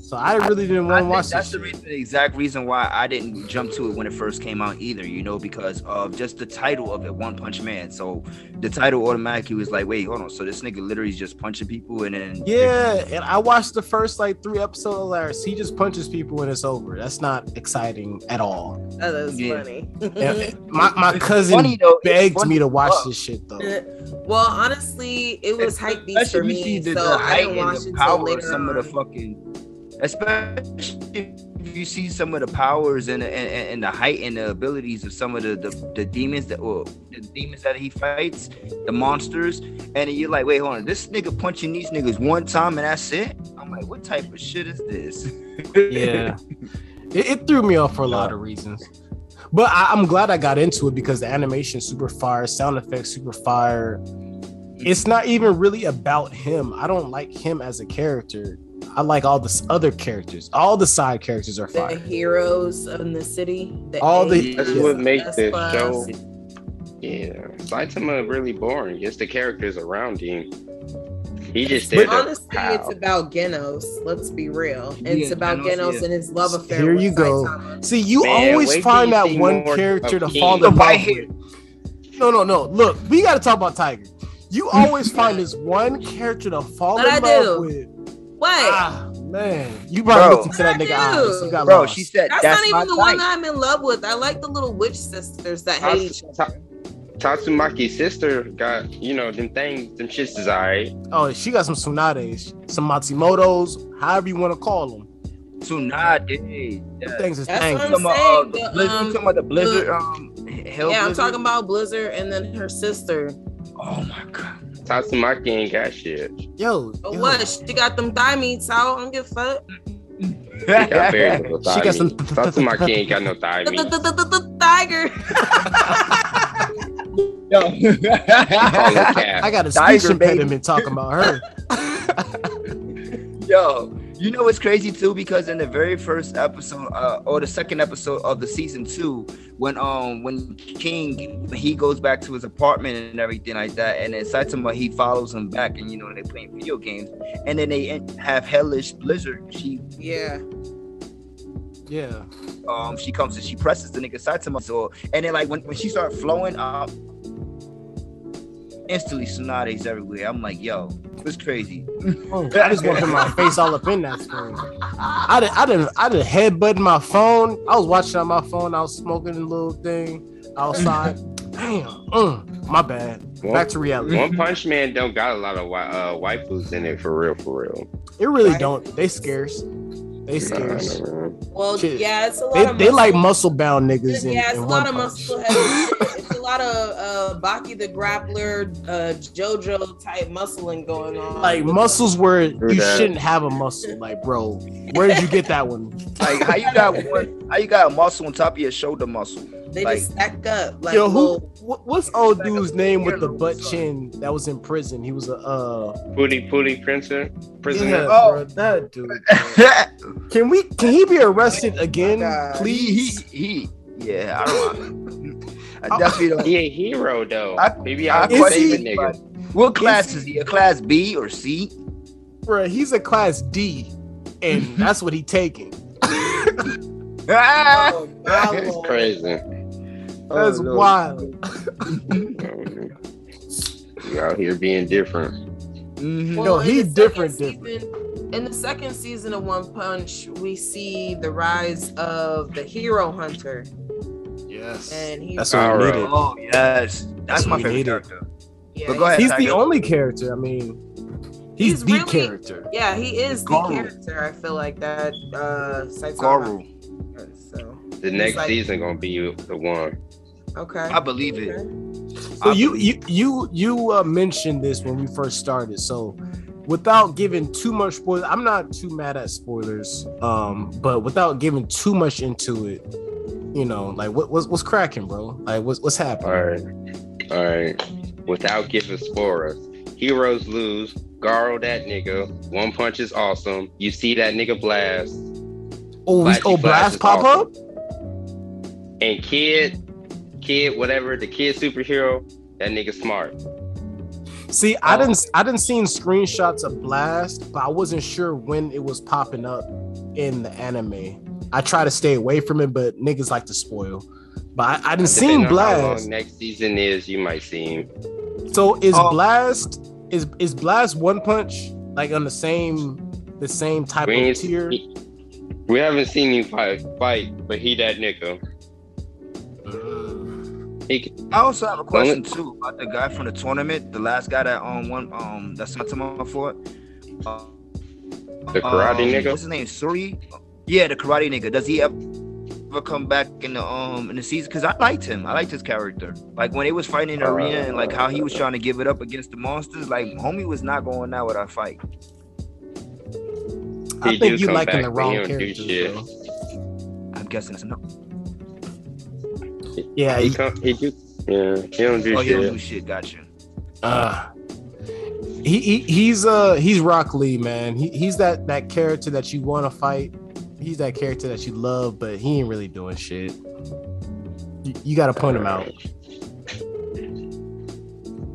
So I really didn't want to think watch that's this. the, reason, the exact reason why I didn't jump to it when it first came out either, you know, because of just the title of it, One Punch Man. So the title automatically was like, wait, hold on. So this nigga literally is just punching people and then Yeah, and I watched the first like three episodes of Laris. He just punches people and it's over. That's not exciting at all. That is Yeah. funny. And (laughs) my my cousin funny, though. Begged me to watch fuck. this shit though. well, honestly, it was hype beast for Especially if you me, so I didn't watch it power until later some on. of the fucking, especially if you see some of the powers and, and, and the height and the abilities of some of the, the, the demons that well the demons that he fights, the monsters, and you're like, wait, hold on, this nigga punching these niggas one time and that's it. I'm like, what type of shit is this? Yeah, (laughs) it, it threw me off for a lot of reasons. But I, I'm glad I got into it because the animation super fire, sound effects super fire. It's not even really about him. I don't like him as a character. I like all the other characters. All the side characters are the fire. heroes in the city. The All the- A, That's Yeah. what makes S this class. show. Yeah, Saitama really boring. Just the characters around him. He just But did. honestly, how. it's about Genos. Let's be real. It's Yeah, about Genos, Genos yeah. and his love affair. Here with you go. Saitama. See, you Man, always find that one character to King. fall in love with. No, no, no. Look, we got to talk about Tiger. You (laughs) always find this one character to fall What I in love do? with. What? Ah, man, you brought Bro. looked into that nigga do? eyes. You got Bro, lost. she said That's, that's, not even the one type. I'm in love with. I like the little witch sisters that hate each other. Tatsumaki's sister got, you know, them things, them shits is alright. Oh, she got some Tsunade's, some Matsumotos, however you want to call them. Tsunade. Yeah. Things is That's things. what You I'm talking about, uh, the the, Blizzard, um, talking about the Blizzard, um, Hell yeah, I'm talking about Blizzard and then her sister. Oh my god. Tatsumaki ain't got shit. Yo, yo. what? She got them thigh meats out. I don't give a fuck. He got very little (laughs) She thigh got some- meat. Tatsumaki ain't got no thigh (laughs) meat. tiger. Yo. Call it (laughs) cat. I got a Tiger, speech baby. impediment talking about her. Yo, you know what's crazy too? Because in the very first episode, uh, or the second episode of the season two, when um when King he goes back to his apartment and everything like that, and then Saitama he follows him back, and you know they're playing video games, and then they have hellish Blizzard. She Yeah. yeah. um she comes and she presses the nigga Saitama, so and then like when when she started flowing up. Instantly, Tsunade's everywhere. I'm like, yo, it's crazy. Oh, I just want to put my face all up in that screen. I did, I did, I did headbutting my phone. I was watching on my phone. I was smoking a little thing outside. Damn, mm, my bad. Back to reality. One Punch Man don't got a lot of wi- uh, waifus in it for real, for real. It really don't. They scarce. They scarce. nah, nah. Well, Shit. yeah, it's a lot They, of they like muscle- muscle bound niggas. In, yeah, it's in a lot of punch. muscle heavy shit. It's a lot of uh Baki the Grappler, uh JoJo type muscling going on. Like muscles where you that. shouldn't have a muscle. Like, bro, where did you get that one? (laughs) Like how you got one, how you got a muscle on top of your shoulder muscle? they like- just stack up. Like Yo, who? little- what's old dude's name with the butt chin that was in prison? He was a uh. Pooty Pooty Prisoner. Prisoner. Yeah, Oh. bro, that dude. (laughs) Can we? Can he be arrested again, God. he, please? he, he, yeah, I don't. (laughs) I definitely don't. (laughs) He a hero though. I- Maybe I I'll Is question the nigga. What class is he? A class B or C? Bro, he's a class D, and (laughs) that's what he taking. (laughs) Oh, my It's lord. crazy. That's Oh, no. wild. You out here being different. Mhm. Well, No, in he the different, Season, in the second season of One Punch, we see the rise of the hero hunter, Yes, and he's that's what we Alright. needed. Oh yes, that's That's my favorite needed. character. yeah, But go ahead. He's the only character. I mean, he's, He's the really- character. Yeah, he is the character. I feel like that. Uh, Garou. So The next like- season gonna be the one. okay. I believe it. So I you you you you uh, mentioned this when we first started. So without giving too much spoilers, I'm not too mad at spoilers. Um, but without giving too much into it, you know, like what what's what's cracking, bro? Like what's what's happening? All right, all right. Without giving spoilers, heroes lose. Garou that nigga. One punch is awesome. You see that nigga blast. Oh, Flashy oh, blast pop awesome. up. And kid, kid, whatever the kid superhero, that nigga smart. See, I Oh. didn't I didn't seen screenshots of Blast, but I wasn't sure when it was popping up in the anime. I try to stay away from it, but niggas like to spoil. But I, I didn't see seen on how long Blast. next season is, you might see him. So is Oh. Blast is is Blast One Punch like on the same the same type We, of ain't, tier? he- we haven't seen him fight, fight, but he that nigga. He, I also have a question too about the guy from the tournament, the last guy that um one um that Saitama fought. Uh, the karate um, nigga. What's his name? Suiryu. Yeah, the karate nigga. Does he ever come back in the um in the season? Because I liked him. I liked his character. Like when they was fighting in the arena and like how he was trying to give it up against the monsters. Like homie was not going out without fight. I think you come liking back, the wrong he don't do characters, shit. bro. I'm guessing that's a no. Yeah, He he, come, he do, yeah, he don't do Oh, he don't do shit. Gotcha. uh, he, he he's uh he's Rock Lee, man. He, he's that that character that you want to fight. He's that character that you love, but he ain't really doing shit. You, you gotta point him out.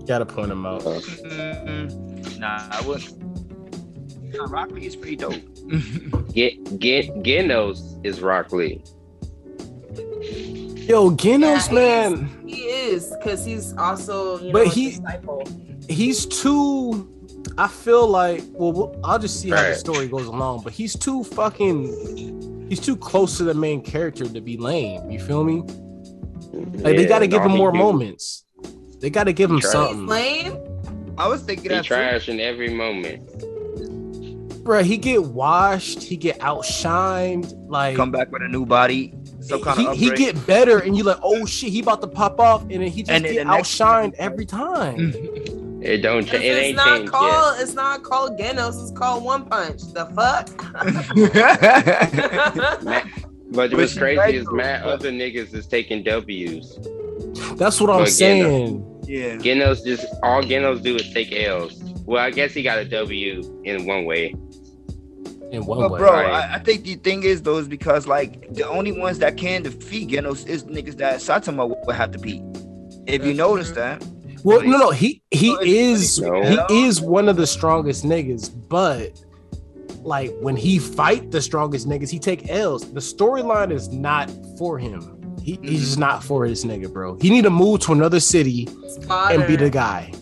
Gotta point him out. Uh, Mm-mm. Nah, I wouldn't. Nah, Rock Lee is pretty dope. (laughs) Get get Genos is Rock Lee. Yo, Genos, Yeah, man, He is because he's also you But a he- disciple. he's too. I feel like well, we'll- I'll just see how the story goes along. But he's too fucking. He's too close to the main character to be lame. You feel me? Like they got to give him more do. moments. They got to give him He tried. something, He's lame. I was thinking He that too. trash in every moment. Bruh, He get washed. He get outshined. Like Come back with a new body, some kind he, of he get better, and you like, oh shit, he about to pop off, and then he just And get the next- outshined every time. Mm-hmm. It don't. Cha- If it it's ain't not changed called. It's not called Genos. It's called One Punch. The fuck. Matt, (laughs) (laughs) but But what's she crazy right is though, Matt but- other niggas is taking W's. That's what I'm But again, saying. yeah. Genos just all Genos do is take L's. Well, I guess he got a W in one way. In one But way, bro, Right. I, I think the thing is though is because like the only ones that can defeat Genos is niggas that Saitama would have to beat. If you notice true. that, Well, no, no, he he No, is No. he is one of the strongest niggas, but like when he fight the strongest niggas, he take L's. The storyline is not for him. He, he's mm-hmm. just not for his nigga, bro. He need to move to another city He's and be the guy.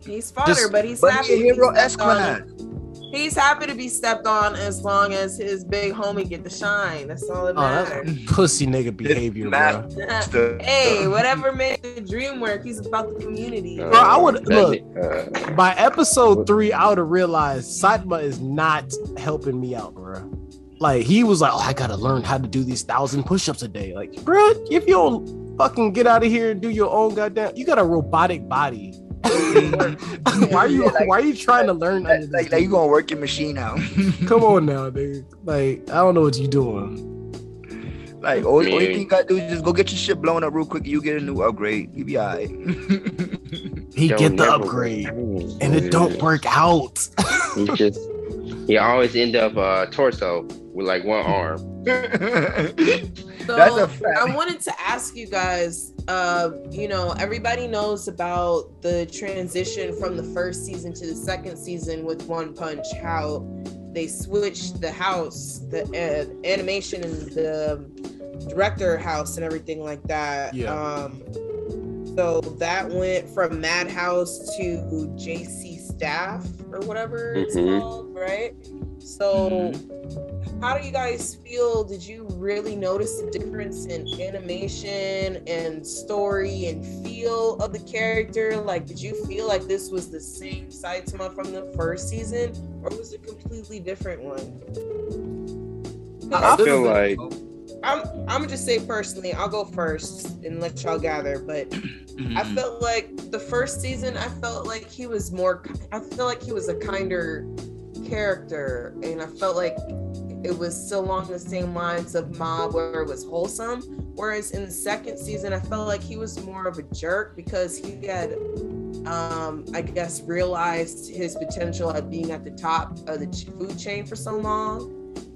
He's fodder, but he's but happy. he a hero stepped S on. class. He's happy to be stepped on as long as his big homie get the shine. That's all that Oh, matters. that's (laughs) pussy nigga behavior, bro. (laughs) The- hey, whatever made the dream work, he's about the community. Uh, Bro, I would- that look. uh, By episode three, I would have realized Saitama is not helping me out, bro. Like he was like, "Oh, I gotta learn how to do these thousand push-ups a day." Like, bro, if you don't fucking get out of here and do your own goddamn, you got a robotic body. (laughs) why are you Yeah, like- Why are you trying to learn under like, this? like, like you dude? gonna work your machine out. (laughs) Come on now, dude. Like, I don't know what you're doing. like all, all you think you gotta do is just go get your shit blown up real quick. You get a new upgrade. You be alright. (laughs) He Yo, get the never- upgrade, and it don't work out. He just he always end up uh torso with like one arm. (laughs) So That's a fact. I wanted to ask you guys, uh, you know, everybody knows about the transition from the first season to the second season with One Punch, how they switched the house, the uh, animation and the director house and everything like that. Yeah. Um, so that went from Madhouse to JC Staff or whatever it's Mhm. called, right? So how do you guys feel? Did you really notice the difference in animation and story and feel of the character? Like, did you feel like this was the same Saitama from the first season, or was it a completely different one? I feel like I'm I'm gonna just say personally, I'll go first and let y'all gather, but Mm-hmm. I felt like the first season, I felt like he was more, I feel like he was a kinder character, and I felt like it was still along the same lines of Mob, where it was wholesome. Whereas in the second season, I felt like he was more of a jerk because he had, um, I guess, realized his potential at being at the top of the food chain for so long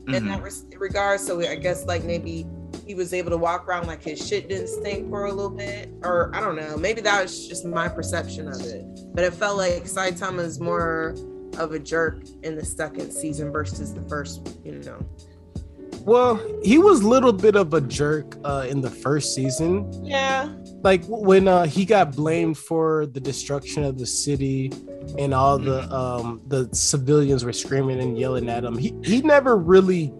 in Mhm. that res- regard. So I guess like maybe he was able to walk around like his shit didn't stink for a little bit, or I don't know. Maybe that was just my perception of it. but it felt like Saitama is more of a jerk in the second season versus the first. You know. Well, he was a little bit of a jerk uh, in the first season. Yeah. Like when uh, he got blamed for the destruction of the city and all the um, the civilians were screaming and yelling at him. He he never really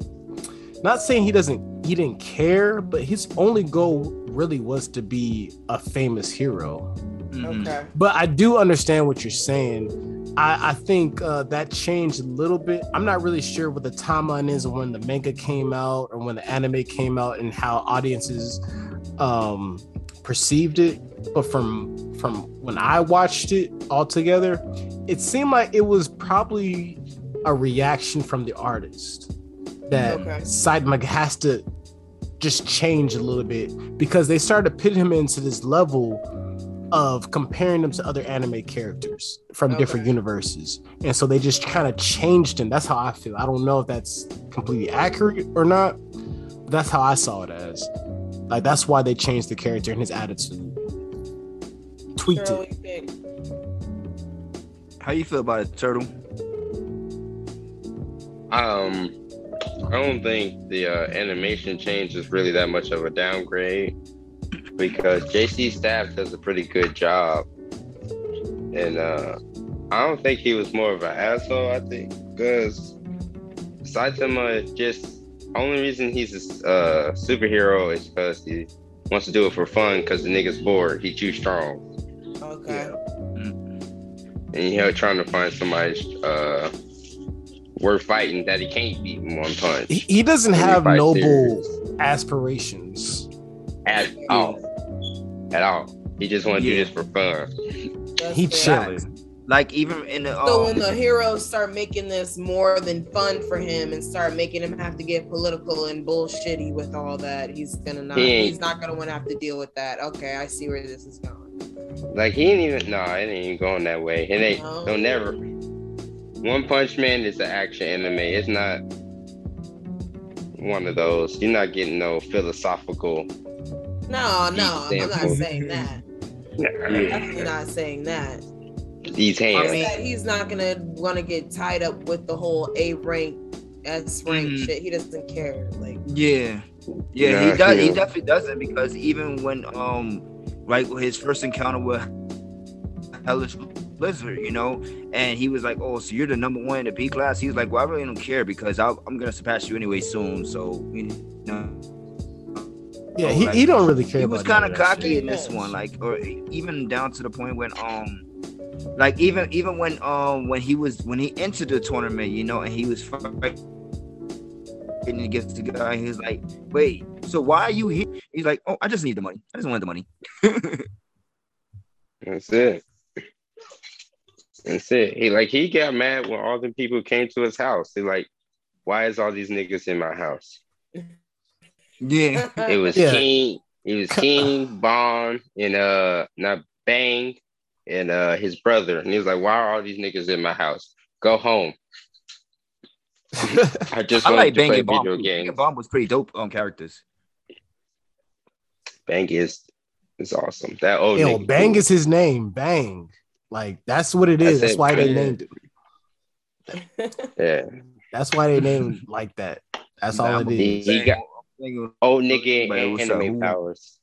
not saying he doesn't he didn't care, but his only goal really was to be a famous hero. Mhm. Okay. But I do understand what you're saying. I, I think uh, that changed a little bit. I'm not really sure what the timeline is of when the manga came out or when the anime came out and how audiences um, perceived it. But from from when I watched it all together, it seemed like it was probably a reaction from the artist that Okay. Saitama has to just change a little bit because they started putting him into this level of comparing them to other anime characters from different universes. And so they just kind of changed him. That's how I feel. I don't know if that's completely accurate or not. That's how I saw it as. Like that's why they changed the character and his attitude. Tweaked Girl, it. what? How you feel about it, Turtle? Um, I don't think the uh, animation change is really that much of a downgrade because JC Staff does a pretty good job, and uh, I don't think he was more of an asshole. I think because Saitama just only reason he's a uh, superhero is because he wants to do it for fun because the nigga's bored. He too strong, Okay. and you know trying to find somebody uh, worth fighting that he can't beat in one punch. He, he doesn't When he have noble serious. aspirations. at all. At all. He just want to Yeah. do this for fun. That's He fair. chilling. Like even in the So um, when the heroes start making this more than fun for him and start making him have to get political and bullshitty with all that, he's gonna not. He He's not gonna want to have to deal with that. Okay, I see where this is going. Like he ain't even no, it ain't even going that way. It ain't No. don't never. One Punch Man is an action anime. It's not one of those. You're not getting no philosophical. No, no, I'm not saying that. Definitely not saying that. These hands. I mean- he's not gonna want to get tied up with the whole A rank, S rank Mhm. shit. He doesn't care. Like, Yeah, yeah, Nah, he does. He definitely doesn't because even when um, like his first encounter with Hellish Blizzard, you know, and he was like, "Oh, so you're the number one in the B class." He was like, "Well, I really don't care because I'll, I'm gonna surpass you anyway soon." So you know, Yeah, Oh, he, like, he don't really care. he was kind of cocky in this one, like, or even down to the point when um. Like even even when um when he was when he entered the tournament, you know, and he was fighting against the guy, he was like, "Wait, so why are you here?" He's like, "Oh, I just need the money. I just want the money." (laughs) That's it. That's it. He like he got mad when all the people came to his house. He like, why is all these niggas in my house? Yeah, It was Yeah. King. It was King, Bond, and uh, not Bang, and uh, his brother. And he was like, "Why are all these niggas in my house? Go home. (laughs) I just I like to Bang play and Bomb. video too. Bang and Bomb was pretty dope on characters. Bang is is awesome. That old Yo, nigga Bang cool. is his name. Bang. Like that's what it is. That's. That's it, why they named it. yeah. That's why they named it like that. That's all it He, is. he got old nigga But oh, and was a anime powers.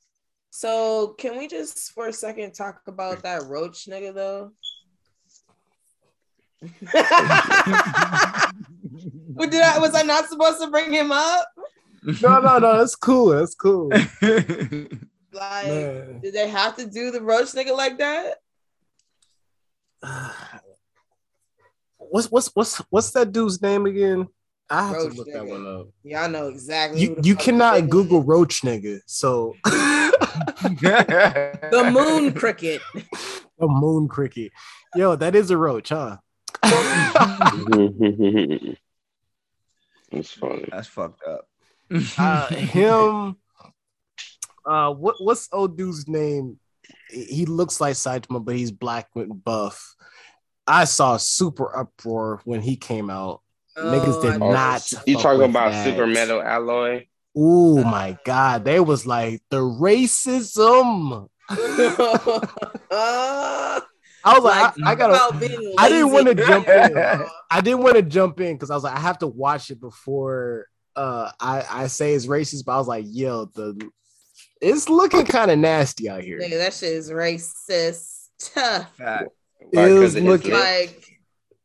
so can we just for a second talk about that roach nigga though? (laughs) What did I was I not supposed to bring him up? No, no, no. That's cool. That's cool. (laughs) Like, Man. did they have to do the roach nigga like that? (sighs) What's what's what's what's that dude's name again? I have Roach to look that one up. Yeah, I know exactly. You who you cannot nigga Google roach nigga. So (laughs) the moon cricket. The moon cricket. Yo, that is a roach, huh? That's funny. That's fucked up. uh, him. Uh, what what's old dude's name? He he looks like Saitama, but he's black with buff. I saw super uproar when he came out. Niggas did Oh, not. You talking about that. super metal alloy? Oh my god, they was like the racism. (laughs) I was like, I, I gotta. I didn't want to jump in. (laughs) I didn't want to jump in because I was like, I have to watch it before uh I I say it's racist. But I was like, yo, the it's looking kind of nasty out here. Nigga, that shit is racist. (laughs) Fact. Why? It 'Cause was looking- like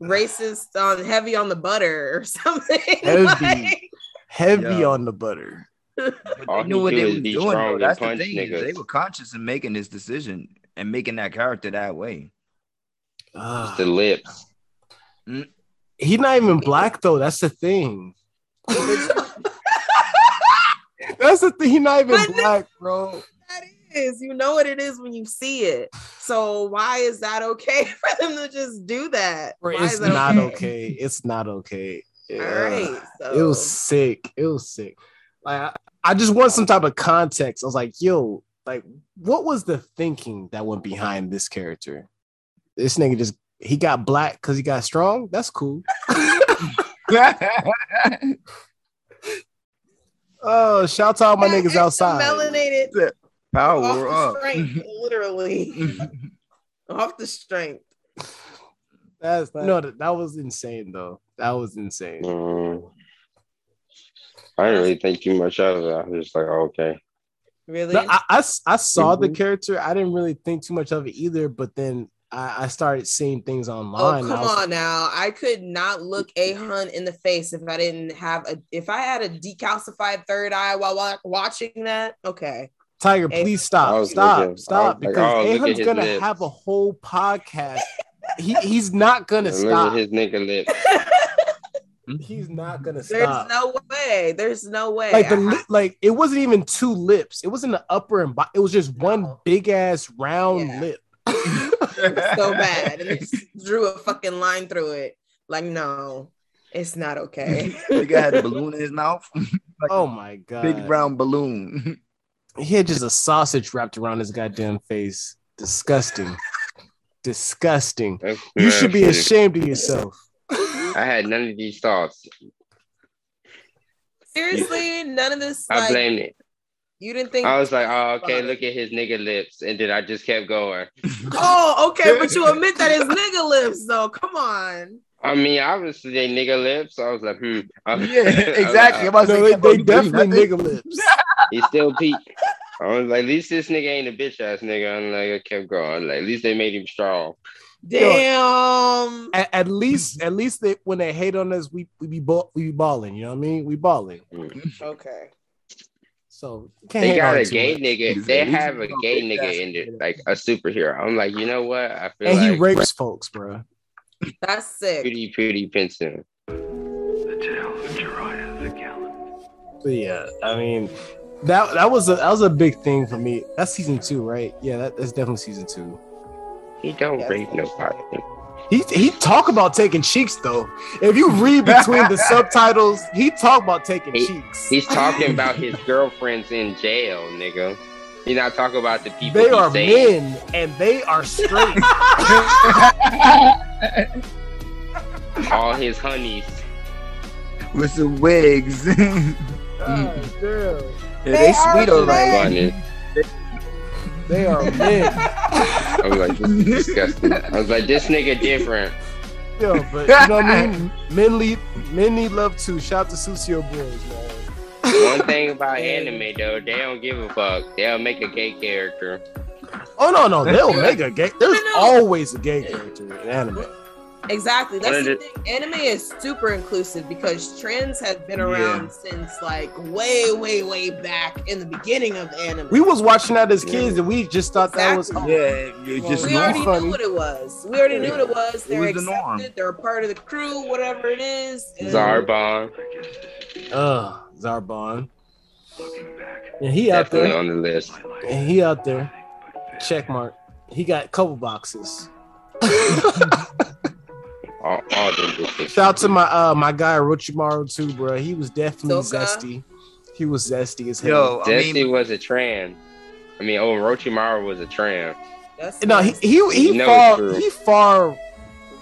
racist on heavy on the butter or (laughs) something. Heavy. Like, Heavy Yo. on the butter. But (laughs) All they knew what they is was be doing. strong Though. and That's the thing. is They were conscious in making this decision and making that character that way. Ah. the lips. He's not even black though. That's the thing. (laughs) That's the thing. He not even But- black, bro. That is, you know what it is when you see it. So why is that okay (laughs) for them to just do that? Bro, Why It's is that not okay. It's not okay. All Yeah. right. So. It was sick. It was sick. Like I, I just want some type of context. I was like, yo, like, what was the thinking that went behind this character? This nigga just he got black because he got strong. That's cool. (laughs) (laughs) Oh, shout out my niggas outside. Melanated Power off up. the strength, (laughs) literally (laughs) off the strength. That's no, that, that was insane though. That was insane. Mm. I didn't really think too much of it. I was just like, oh, okay. Really? No, I, I s- I saw the Mhm. character. I didn't really think too much of it either. But then I, I started seeing things Oh online. and I come was- on now! I could not look (laughs) a hun in the face if I didn't have a. If I had a decalcified third eye while watching that, okay. Tiger, please stop, stop, looking- stop, was because oh, look at Ahun's his gonna lips. have a whole podcast. he he's not gonna Look stop. his nigga lips. (laughs) He's not gonna stop. There's no way. There's no way. like the I- li- like it wasn't even two lips. It wasn't the upper and bottom. It was just one No. big ass round Yeah. lip. (laughs) so bad, and they just drew a fucking line through it. Like, no, it's not okay. The guy had a (laughs) balloon in his mouth. oh my god! Big round balloon. He had just a sausage wrapped around his goddamn face. Disgusting. Disgusting. That's You should be ashamed of yourself. I had none of these thoughts. Seriously, none of this. I Like, blamed it. you didn't think. I was like, oh, okay, look at his nigga lips. And then I just kept going. (laughs) oh, okay, but you admit that it's (laughs) nigga lips, though. Come on. I mean, obviously they nigga lips. So I was like, hmm. (laughs) Yeah, exactly. I'm about to No, say, they, they definitely nothing. nigga lips. He still peaked. I was like, at least this nigga ain't a bitch ass nigga. I'm like, I kept going. Like, at least they made him strong. Damn. At, at least, at least they, when they hate on us, we we be ball, we be balling. You know what I mean? We balling. Mm. Okay. So can't They got a gay much. nigga. He's They he's have a a gay nigga in it, nigga. like a superhero. I'm like, you know what? I feel and he like rapes folks, bro. That's sick. pretty, pretty Pinson. The tale of Jiraiya the Gallant. But yeah, I mean, that that was a that was a big thing for me. That's season two, right? Yeah, that, that's definitely season two. He don't Yes. rape nobody. He he talk about taking cheeks though. If you read between the (laughs) subtitles, he talk about taking He- cheeks. He's talking about his (laughs) girlfriends in jail, nigga. He's not talking about the people they are saved. men and they are straight. (laughs) All his honeys. With some wigs. God ah, damn. Yeah, they sweet all right. Funny. They are men. (laughs) I was like, this is disgusting. I was like, this nigga different. Yo, but you know what I mean? Men need men need love too. Shout out to Susio boys, man. One thing about (laughs) anime though, they don't give a fuck. They'll make a gay character. Oh no, no, they'll make a gay. There's No, no. always a gay character in anime. Exactly. That's the of thing. Anime is super inclusive because trends have been around since like way, way, way back in the beginning of anime. We was watching that as kids and we just thought that was Exactly. Yeah, you Well, just we already funny. knew what it was. We already knew what it was. They're was the accepted. They're a part of the crew, whatever it is. and- Zarbon, uh Zarbon. And he out definitely there. on the list. And he out there. Check mark. He got a couple boxes. (laughs) (laughs) All, all them. Shout out to my uh my guy Orochimaru too, bro. He was definitely Soka. zesty. He was zesty as hell. Yo, I Jesse mean, was a trans. I mean, oh, Orochimaru was a trans. That's no, he he he You know far he far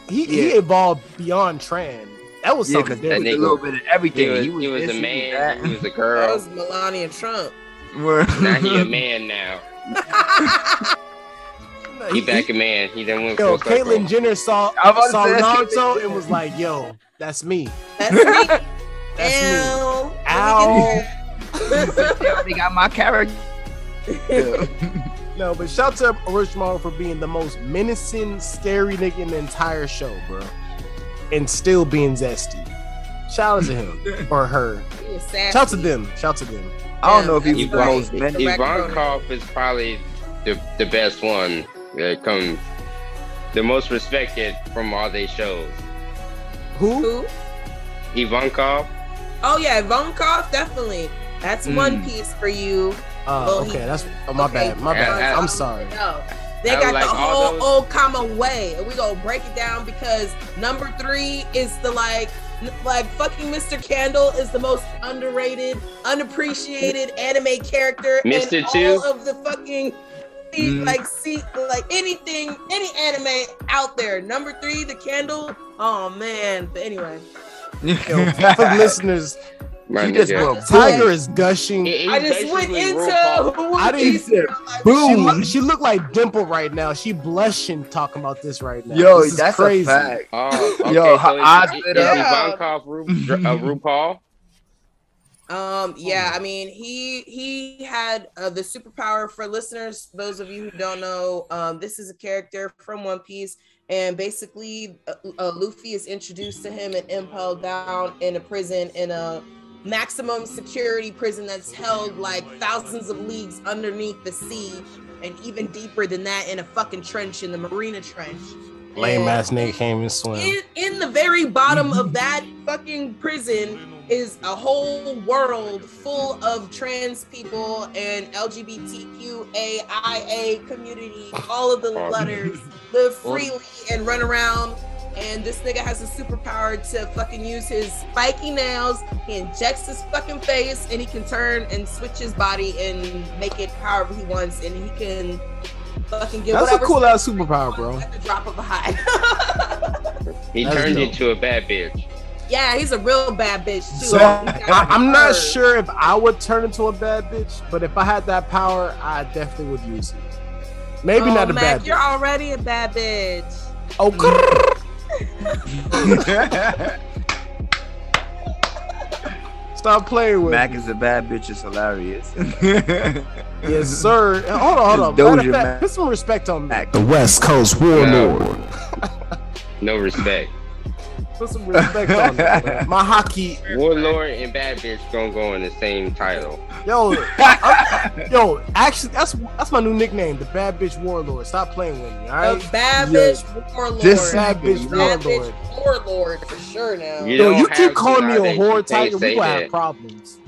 he he evolved beyond Tran. That was yeah, something because That he was a little bit of He everything. was, He was, he was a he man. that. He was a girl. that was Melania Trump. Now he a (laughs) man now. (laughs) He back a man. He then went Yo, full circle. Caitlyn Jenner saw I'm about to saw say- Naruto and was like, "Yo, that's me. That's me. (laughs) That's me." Ow. Ow. They got my character. (laughs) No, but shout out to Orochimaru for being the most menacing, scary nigga in the entire show, bro, and still being zesty. Shout out to him (laughs) or her. He. Shout out to them. Shout out to them. I don't know if he's That's the right. most men- Correct Ivankov is probably the, the best one that comes the most respected from all they shows. Who? Who? Ivankov, Oh yeah, Ivankov, definitely. That's Mm. One Piece for you. Oh, Well, he- okay. That's oh, my Okay, bad. My bad. I- I'm sorry. No. They I got like the whole those- old comma way. And we gonna break it down because number three is the like like fucking Mr. Candle is the most underrated, unappreciated anime character Mr. in Two? all of the fucking Mm. like see like anything any anime out there. Number three, the candle. Oh man. But anyway. Yo, (laughs) for listeners, my You just nigga. Tiger is gushing. He- he's I just went into I didn't Piece, say and like, She, Boom. look, she look like Dimple right now. She blushing talking about this right now. Yo, This that's crazy. a fact. (laughs) Oh, okay, Yo, so I is, said, is uh, Ivankov Ru, uh, (laughs) RuPaul? Um, yeah, I mean, he he had uh, the superpower for listeners. Those of you who don't know, um, this is a character from One Piece, and basically, uh, uh, Luffy is introduced to him and Impel Down in a prison in a maximum security prison that's held like thousands of leagues underneath the sea, and even deeper than that in a fucking trench in the Marina Trench. Lame And- ass nigga came and swim. in, in the very bottom of (laughs) that fucking prison is a whole world full of trans people and LGBTQAIA community. All of the letters live freely and run around. And this nigga has a superpower to fucking use his spiky nails. He injects his fucking face and he can turn and switch his body and make it however he wants. And he can fucking get That's a cool ass superpower, bro. at the drop of a hat. (laughs) He That's turned dope. into a bad bitch. Yeah, he's a real bad bitch too. So I, I'm not curves. sure if I would turn into a bad bitch, but if I had that power, I definitely would use it. Maybe oh, not a Mac, bad You're bitch. already a bad bitch. Oh, (laughs) (laughs) stop playing with Mac me. is a bad bitch. It's hilarious. (laughs) Yes, sir. Hold on, hold on. Doja Matter fact, put some respect on me. Mac. The West Coast Warlord. No respect. Put some respect on me. bro. (laughs) My hockey, Warlord and bad bitch gonna go in the same title. yo, I- yo. Actually, that's that's my new nickname, the Bad Bitch Warlord. Stop playing with me, all right? A right? bad Yo, bitch warlord. this Bad Bitch bad Warlord. bitch warlord for sure now. You Yo, you keep calling me a whore, Tiger. We say gonna have problems.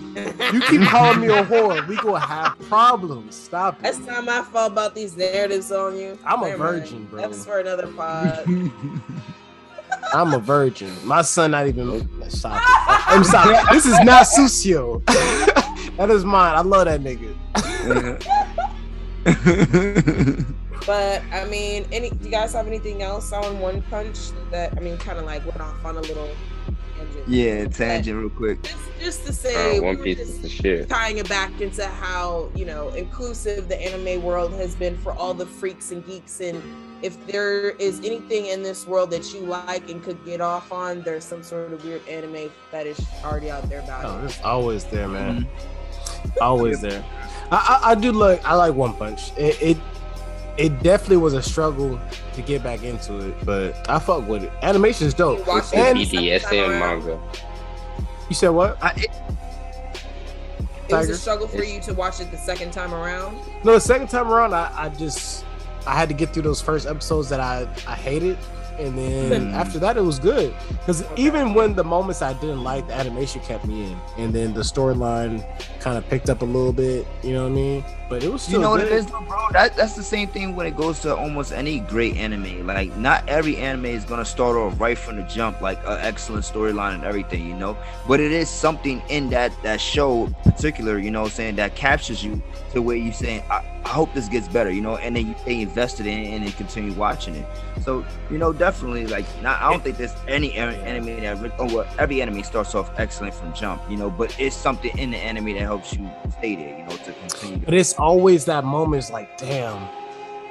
You keep calling me a whore, we gonna have problems. Stop it. That's not my fault about these narratives on you. I'm a Never mind. virgin, bro. That's for another (laughs) pod. I'm a virgin. My son not even. Stop it. I'm sorry. This is not Sucio. (laughs) that is mine. I love that nigga. but I mean, any? Do you guys have anything else on One Punch that I mean, kind of like went off on a little tangent? Yeah, tangent real quick. Just, just to say, Uh, One we Piece just is shit. tying it back into how you know inclusive the anime world has been for all the freaks and geeks and if there is anything in this world that you like and could get off on there's some sort of weird anime fetish already out there about Oh, it it's always there, man. Always there. I, I, I do like. I like One Punch. It, it it definitely was a struggle to get back into it, but I fuck with it. Animation's dope. You watched It's the the BDSM around? manga. You said what? I, it- it was a struggle for you to watch it the second time around No, the second time around, I, I just I had to get through those first episodes that I I hated, and then Hmm. after that, it was good. Because even when the moments I didn't like, the animation kept me in, and then the storyline kind of picked up a little bit. You know what I mean? But it was still you know what it is, though, bro? That, that's the same thing when it goes to almost any great anime. Like, not every anime is gonna start off right from the jump, like an excellent storyline and everything, you know. But it is something in that that show, particular, you know, saying that captures you to where you saying, I, I hope this gets better, you know, and then you stay invested in it and then continue watching it. So, you know, definitely, like, not I don't think there's any enemy anime that oh, well, every anime starts off excellent from jump, you know, but it's something in the anime that helps you stay there, you know, to continue. But it's always that moment. It's like, damn,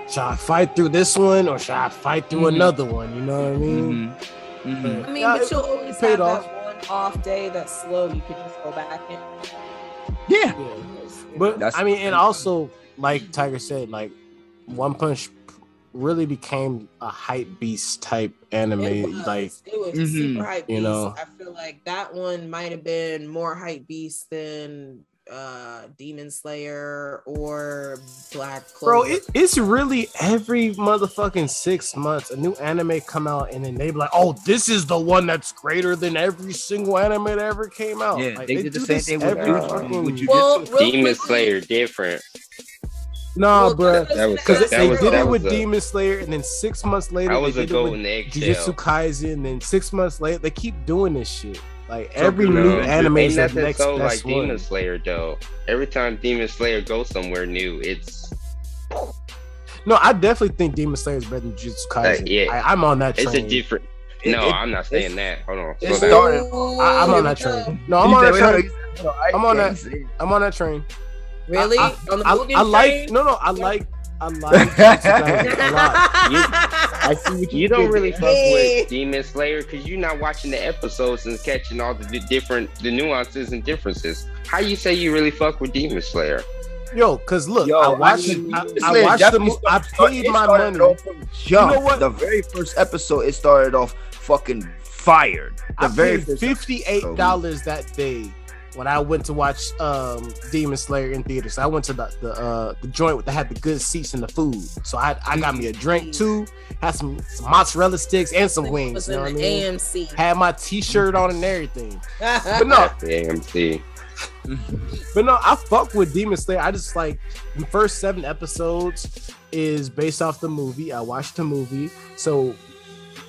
should I fight through this one or should I fight through Mhm. another one? You know what I mean? Mhm. Mhm. I mean, Yeah, but you'll always paid have off. that one off day that's slow. You could just go back and. Yeah. Yeah. But That's- I mean, and also like Tiger said, like One Punch really became a hype beast type anime. It was, Like it was Mhm. super hype You know. I feel like that one might have been more hype beast than uh Demon Slayer or Black Clover. Bro, it, it's really every motherfucking six months a new anime come out and then they be like, "Oh, this is the one that's greater than every single anime that ever came out." Yeah, Like, they did the same thing with, every fucking. with Jujutsu. well, real Demon quickly- Slayer different. Nah, well, bro, because that they was- did it with a- Demon Slayer, and then six months later I they was a did it with Jujutsu. Kaisen, and then six months later they keep doing this shit. Like every you new know, anime Ain't is the nothing next so like best Demon. Slayer though. Every time Demon Slayer goes somewhere new, it's No, I definitely think Demon Slayer is better than Jujutsu Kaisen. Uh, yeah. I, I'm on that Train. it's a different. No, it- I'm not saying that. Hold on. it's Slow down. started- I, I'm on that here we go. train. No, I'm on that train. I'm on that- that. I'm on that train. Really? I, On the I, Mugen I like no no I like I like (laughs) a lot. I (laughs) see what you don't really fuck Hey. with Demon Slayer because you're not watching the episodes and catching all the different the nuances and differences. How you say you really fuck with Demon Slayer? Yo, cause look, Yo, I watched I mean, I, I watched the definitely I paid my money. off from Jump. You know what? The very first episode, it started off fucking fired. The I very paid fifty eight dollars that day when I went to watch um Demon Slayer in theaters. I went to the the, uh, the joint that had the good seats and the food. So I I got me a drink too, had some, some mozzarella sticks and some wings. was You know in what I the mean? AMC. Had my T-shirt on and everything. (laughs) But no, The AMC. But no, I fuck with Demon Slayer. I just like the first seven episodes is based off the movie. I watched the movie, so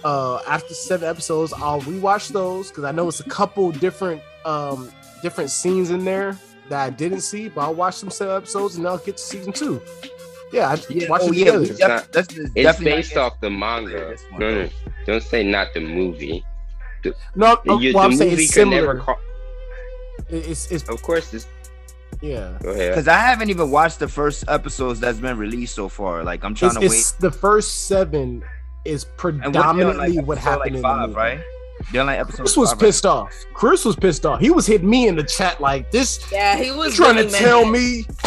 uh after seven episodes, I'll rewatch those because I know it's a couple different um different scenes in there that I didn't see. But I'll watch some seven episodes and I'll get to season two. Yeah, I Yeah, watch oh, it yeah, together. we It's not- that's, that's It's definitely based off the manga. one, No, no, don't say not the movie. No, I'm, You- well, I'm the saying movie it's similar. call. It's, it's Of course, this. yeah. Because I haven't even watched the first episodes that's been released so far. Like I'm trying It's, to it's the first seven is wait. And what, they're predominantly like, what happened like in the five, movie. right? They're like episode. Chris was five, right? pissed off. Chris was pissed off. He was hitting me in the chat like this. yeah, he was trying really to tell mad. me (laughs)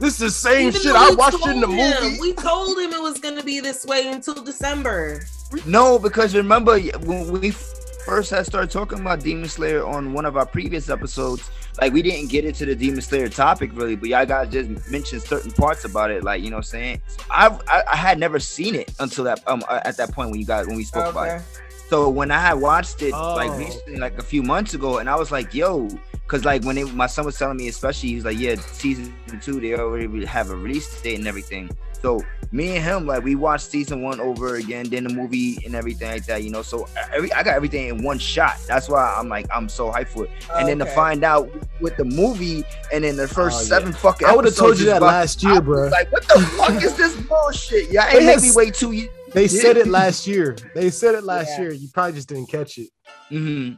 this is the same Even shit I we watched in the told him- movie? We told him it was gonna be this way until December. No, because remember when we first had started talking about Demon Slayer on one of our previous episodes, like we didn't get into the Demon Slayer topic really, but y'all guys just mentioned certain parts about it, like you know what I'm saying. I, I I had never seen it until that um at that point when you guys when we spoke about it. So when I had watched it like Oh. recently, like a few months ago, and I was like, yo, because like when it, my son was telling me, especially he's like, yeah, season two, they already have a release date and everything. So me and him, like we watched season one over again, then the movie and everything like that, you know. So every I got everything in one shot. That's why I'm like I'm so hyped for it. And then to find out with the movie and then the first Oh, yeah. seven fucking I would have told you that about- last year, bro. Like what the fuck is this bullshit? (laughs) Yeah, They ain't make me wait two years. They (laughs) said it last year. They said it last Yeah. year. You probably just didn't catch it. Mhm.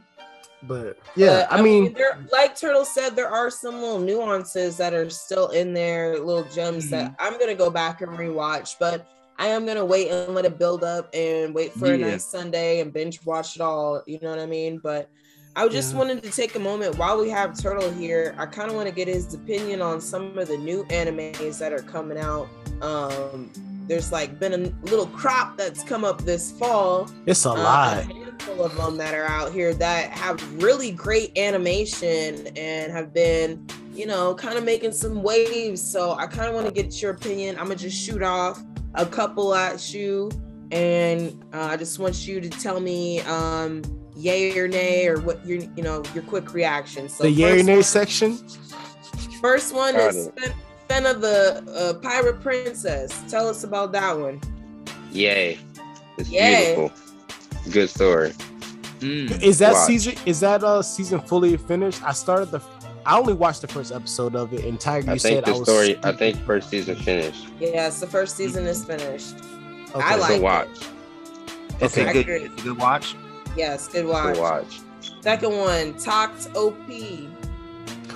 But yeah, But, I mean, there, like Turtle said, there are some little nuances that are still in there, little gems that Mm-hmm. I'm gonna go back and rewatch. But I am gonna wait and let it build up and wait for a nice Sunday and binge watch it all. You know what I mean? But I just Yeah. wanted to take a moment while we have Turtle here. I kind of want to get his opinion on some of the new animes that are coming out. Um, there's like been a little crop that's come up this fall it's a uh, lot. a handful of them that are out here that have really great animation and have been, you know, kind of making some waves. So I kind of want to get your opinion. I'm gonna just shoot off a couple at you, and uh, I just want you to tell me, um, yay or nay, or what your, you know, your quick reaction. So the yay or nay one- section. First one Got is it. Fen- Fena the uh, Pirate Princess. Tell us about that one. Yay! It's Yay. beautiful. Good story. Mm. Is that Watch. season? Is that uh season fully finished? I started the. I only watched the first episode of it, and Tiger, you I said think the I was. story. I think first season finished. Yes, the first season is finished. Okay. I It's like a it. watch. It's Okay. a good, it's a good watch. Yes, good watch. a watch. Second one, Takt Op.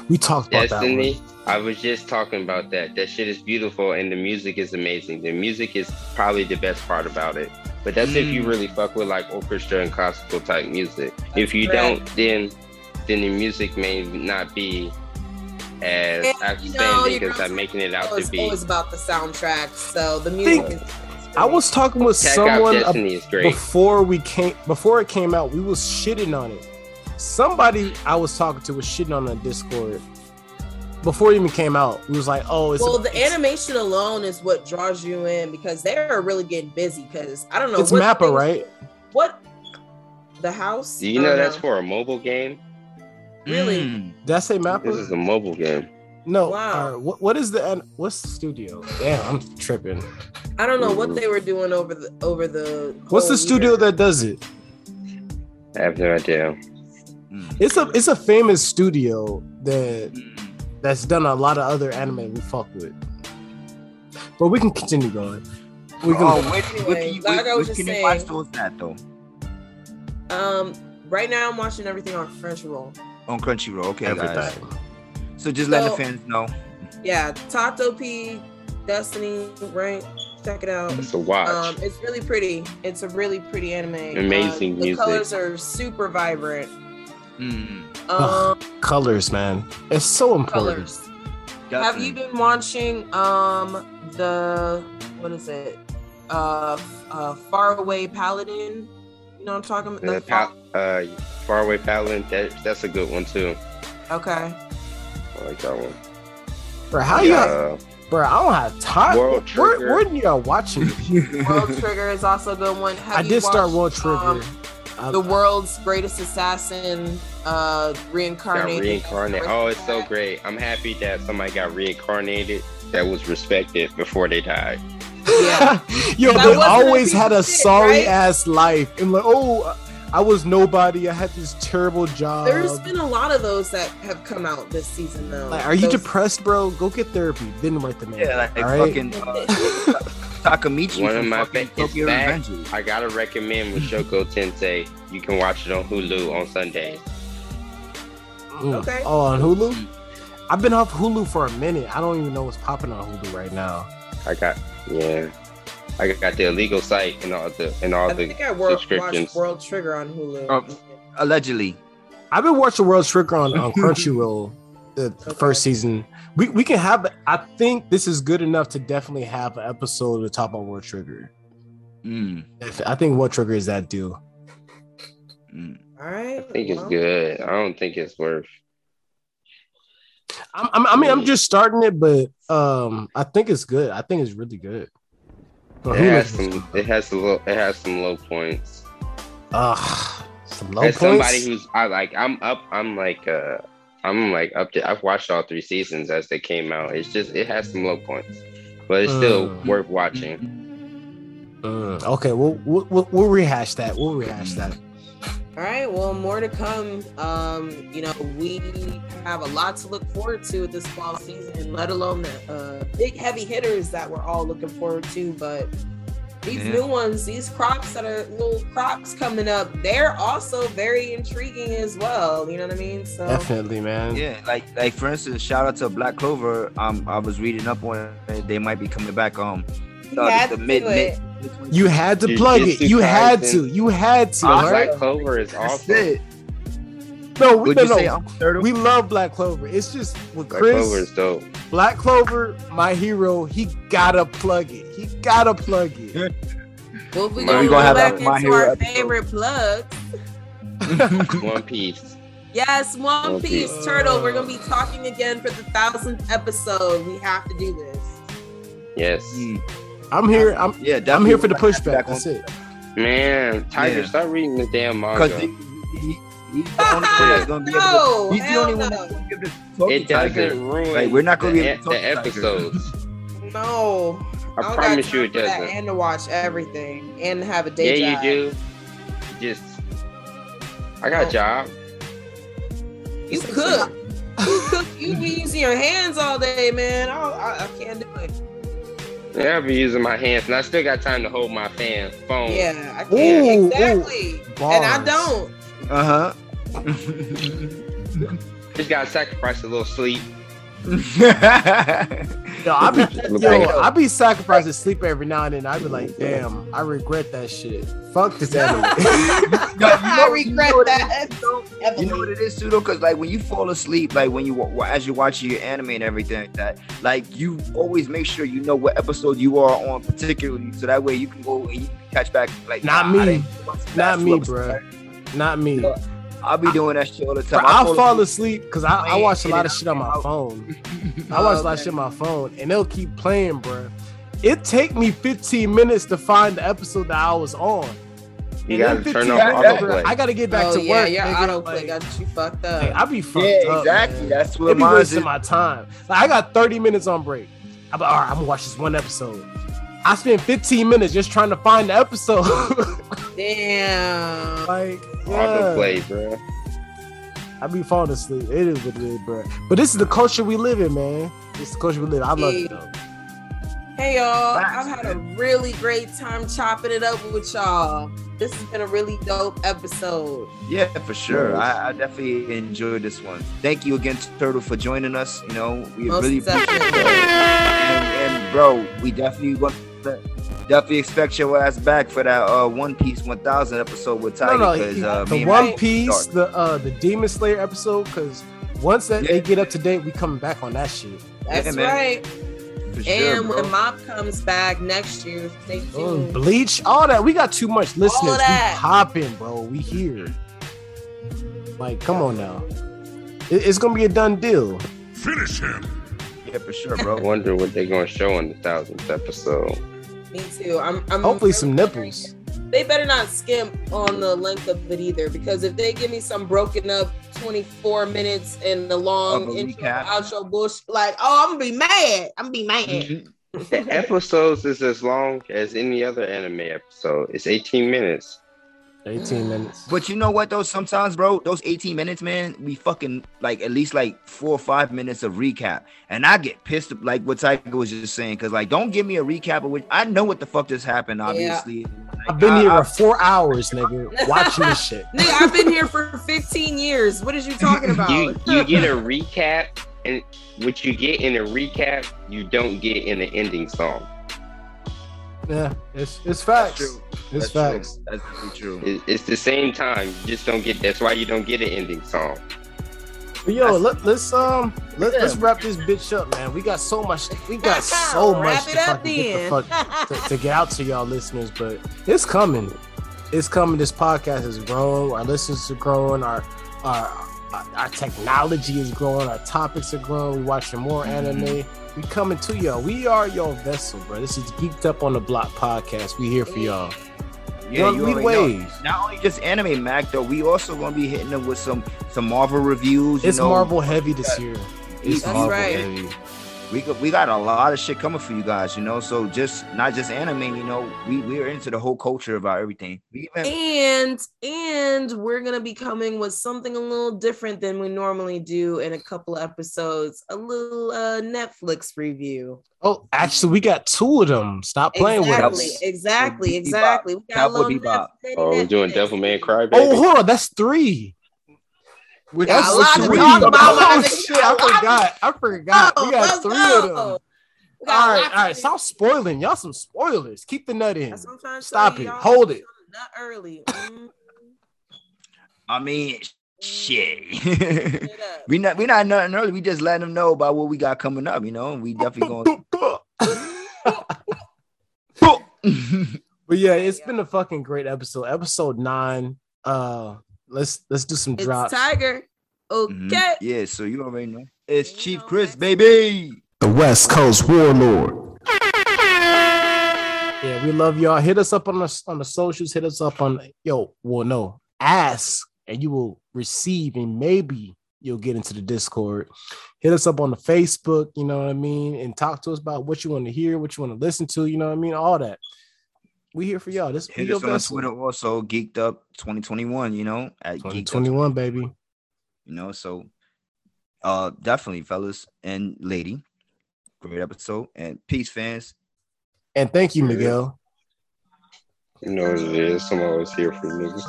We talked about Destiny. that. I was just talking about that. That shit is beautiful and the music is amazing. The music is probably the best part about it. But that's if you Mm. really fuck with like orchestra and classical type music. if you correct. don't, then then the music may not be as And, you know, outstanding as I'm making it out to it's be. always about the soundtrack. So the music Think- is. I was talking with Tech someone ab- Destiny is great. before we came before it came out. We was shitting on it. Somebody I was talking to was shitting on the Discord before it even came out. We was like, "Oh, it's Well, a, the it's, animation alone is what draws you in because they are really getting busy. Because I don't know. it's what Mappa, things- right? What? The house? Do you I know don't that's for a mobile game? Really? Mm. Did I say Mappa? This is a mobile game. No. Wow. all right, what, what is the an- what's the studio? Damn, I'm tripping. I don't know what they were doing over the over the. What's whole the studio year. that does it? I have no idea. Mm. It's a it's a famous studio that that's done a lot of other anime we fuck with. But we can continue going. We can. Oh, what, what, Anyway, can you- like what- I was what just can you watch saying- those at though? Um, right now I'm watching everything on Crunchyroll. On Crunchyroll. Okay, guys. Everything. So just let the fans know. Yeah, Takt Op, Destiny, right? Check it out. It's a watch. Um, it's really pretty. It's a really pretty anime. Amazing Uh, the music. colors are super vibrant. Mm. Um, Colors, man. It's so important. colors. Have you been watching um the what is it? Uh, f- uh Faraway Paladin. You know what I'm talking about? Uh, The pa- uh, Faraway Paladin, that, that's a good one too. okay. I like that one. Bro, how you? Uh, Bro, I don't have time. World Where, Trigger. where you watching? this? (laughs) World Trigger is also a good one. Have I you did start World Trigger. um, the world's greatest assassin, uh, got reincarnated. reincarnated. Oh, it's so great. I'm happy that somebody got reincarnated that was respected before they died. Yeah. (laughs) Yo, That they wasn't a always had of a shit, sorry right? ass life. And like, oh, I was nobody. I had this terrible job. There's been a lot of those that have come out this season, though. like, are you Those- depressed, bro? Go get therapy. Then write the man. Yeah, like all right? fucking uh, (laughs) Takemichi One of my fucking fa- it's Tokyo back. Revengers. I gotta recommend with Shoko (laughs) Tensei. You can watch it on Hulu on Sundays. Mm. Okay. Oh, on Hulu. I've been off Hulu for a minute. I don't even know what's popping on Hulu right now. I got yeah. I got the illegal site and all the and all I the think I wor- subscriptions. watched World Trigger on Hulu. Oh. Allegedly. I've been watching World Trigger on, on (laughs) Crunchyroll the Okay. first season. We we can have. I think this is good enough to definitely have an episode to talk about World Trigger. Mm. I think World Trigger is that deal. Mm. All right. I think it's well, good. I don't think it's worth. I'm, I'm, I mean, I'm just starting it, but um, I think it's good. I think it's really good. It has some. It has a low. It has some low points. Ugh, some low As points. somebody who's I like. I'm up. I'm like. uh I'm like up to. I've watched all three seasons as they came out. It's just it has some low points, but it's still Mm. worth watching. Mm, okay, we'll we'll we'll rehash that. We'll rehash that. All right. Well, more to come. Um, you know, we have a lot to look forward to this fall season, let alone the uh, big heavy hitters that we're all looking forward to. But these Yeah. new ones, these crops that are little crops coming up, they're also very intriguing as well. You know what I mean? So Definitely, man. Yeah, like like for instance, shout out to Black Clover. Um, I was reading up on it. They might be coming back. Um, you uh, had the to mid do mid. It. You had to Jujutsu plug it. You had to. You had to. Black right? Clover is That's awesome. it. No, we Would no, no. We love Black Clover. It's just with Black Chris, Clover is dope. Black Clover, my hero. He gotta plug it. He gotta plug it. (laughs) Well, if we Well, gonna we go gonna have back into our episode. favorite plugs. (laughs) One Piece. Yes, One One Piece Piece. Turtle. We're gonna be talking again for the thousandth episode. We have to do this. Yes. Mm, I'm here. I'm yeah, I'm here for the pushback. That's it. Man, Tiger, Yeah. start reading the damn Because manga. he, he, he's the only one that's gonna be able No, to. He's the hell only one that's gonna be able to talk It to Tiger. doesn't ruin Like, we're not gonna the, be able to talk the to Tiger. episodes. No, I don't promise you it doesn't. And to watch everything and have a day Yeah, job. you do. Just, I got No. a job. You cook. You (laughs) cook. You be using your hands all day, man. I, I, I can't do it. Yeah, I'll be using my hands, and I still got time to hold my fan phone. Yeah, I can't ooh. exactly. And I don't. Uh huh. Just gotta sacrifice a little sleep. (laughs) Yo, I be yo, I be sacrificing sleep every now and then. I be like, damn, I regret that shit. Fuck this anime. (laughs) (laughs) I regret what it that. is, though? You know what it is, too, though? Because, like, when you fall asleep, like, when you, as you're watching your anime and everything like that, like, you always make sure you know what episode you are on, particularly, so that way you can go and you can catch back, like, Not nah, me. Didn't watch the Not me, two bruh. episodes. Not me. I'll be doing that shit all the Bro, time. I'll fall asleep because I, I watch a lot of shit on my phone. (laughs) I watch a lot of shit on my phone, and they'll keep playing, bro. It take me 15 minutes to find the episode that I was on. You gotta turn 15 off minutes, bro, autoplay. I gotta get back oh to yeah, work. your nigga. autoplay Like, got you fucked up. like, I be fucked Yeah, up, exactly. man. That's what It be wasting is. my time. Like, I got 30 minutes on break. I'm like, all right, I'm gonna watch this one episode. I spent 15 minutes just trying to find the episode. (laughs) Damn. like, yeah. Autoplay, bro. I be falling asleep. It is what it is, bro. But this is the culture we live in, man. This is the culture we live. in. I love it though. Hey y'all, Facts, I've had a really great time chopping it up with y'all. This has been a really dope episode. Yeah, for sure. I, I definitely enjoyed this one. Thank you again, Turtle, for joining us. You know, we Most really definitely. and, and bro, we definitely want to definitely expect your ass back for that uh One Piece 1000 episode with No, Tiger. no, because he- uh, the and One Piece, the uh the Demon Slayer episode, because once that they get up to date, we coming back on that shit. That's Yeah, man. right. sure, and bro. when Mob comes back next year, stay tuned. Bleach, all that. We got too much listeners. We that. popping, bro. We here. Like, come on now. It- it's gonna be a done deal. Finish him. yeah, for sure, bro. I (laughs) bro. wonder what they're gonna show in the thousandth episode. Me too. I'm, I'm Hopefully, some nipples. They better not skimp on the length of it either, because if they give me some broken up 24 minutes and the long Of a intro recap. outro bush, like, oh, I'm gonna be mad. I'm gonna be mad. Mhm. The episodes is as long as any other anime episode. It's 18 minutes. 18 minutes. But you know what though? Sometimes, bro, those 18 minutes, man, we fucking like at least like four or five minutes of recap. And I get pissed like what Tiger was just saying, because like don't give me a recap of which I know what the fuck just happened, obviously. I've been I- here I- for four hours, nigga, watching this shit. (laughs) Nigga, I've been here for 15 years. What is you talking about? You you (laughs) get a recap, and what you get in a recap, you don't get in the ending song. Yeah, it's it's That's facts. true. It's That's true. facts. That's really true. It, it's the same time. You just don't get. That's why you don't get an ending song. But yo, let, let's um let, Yeah. let's wrap this bitch up, man. We got so much. We got (laughs) so Wrap much to fucking get the fuck to, to get out to y'all listeners, but it's coming. It's coming. This podcast is growing. Our listeners are growing. Our our our technology is growing. Our topics are growing. We watching more mm-hmm. anime. We coming to y'all. We are your vessel, bro. This is Geeked Up on the Block podcast. We here for y'all. Yeah, Young you know. Not only just anime Mac though, we also gonna be hitting them with some some Marvel reviews. It's know. Marvel heavy this year. It's That's Marvel right. heavy. We got, we got a lot of shit coming for you guys, you know. So just not just anime, you know. We we are into the whole culture about everything. We even and and we're gonna be coming with something a little different than we normally do in a couple episodes a little uh netflix review Oh, actually, we got two of them. Stop playing exactly with us. exactly Bebop. exactly we got a Cowboy little Bebop. Netflix- Oh, we're doing Devilman Crybaby. Oh, hold on, that's three. We got a That's lot to talk about, Oh my shit, I forgot. I forgot. Oh, we got three go. of them. All right, all right. Stop spoiling. Y'all some spoilers. Keep the nut in. That's what I'm trying to Stop it. Hold it. Not early. Mm, I mean, shit. (laughs) we not we not nothing early. We just letting them know about what we got coming up. You know, we definitely going. (laughs) (laughs) But yeah, it's been a fucking great episode. Episode nine. Uh, let's let's do some It's drops. Tiger. Okay. Mhm. Yeah, so you already know. It's You Chief know, Chris, man. baby. The West Coast Warlord. Yeah, we love y'all. Hit us up on the on the socials. Hit us up on yo. Well, no, ask and you will receive, and maybe you'll get into the Discord. Hit us up on the Facebook. You know what I mean, and talk to us about what you want to hear, what you want to listen to. You know what I mean, all that. We here for y'all. This we Hit your us on vessel. Twitter also, Geeked Up 2021. You know, at Geeked 2021, baby. you know so uh definitely fellas and lady great episode and peace fans And thank you, Miguel. You know what it is. I'm always here for niggas.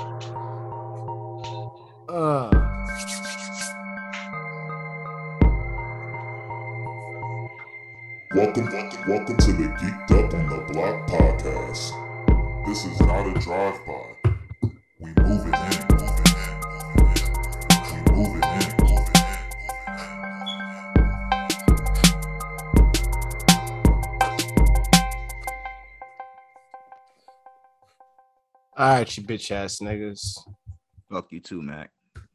(laughs) Uh, Welcome, welcome, welcome to the Geeked Up on the Block podcast. This is not a drive-by. We move it in, move it in, move it in. We move it in, move it in. all right, you bitch ass niggas. Fuck you too, Mac.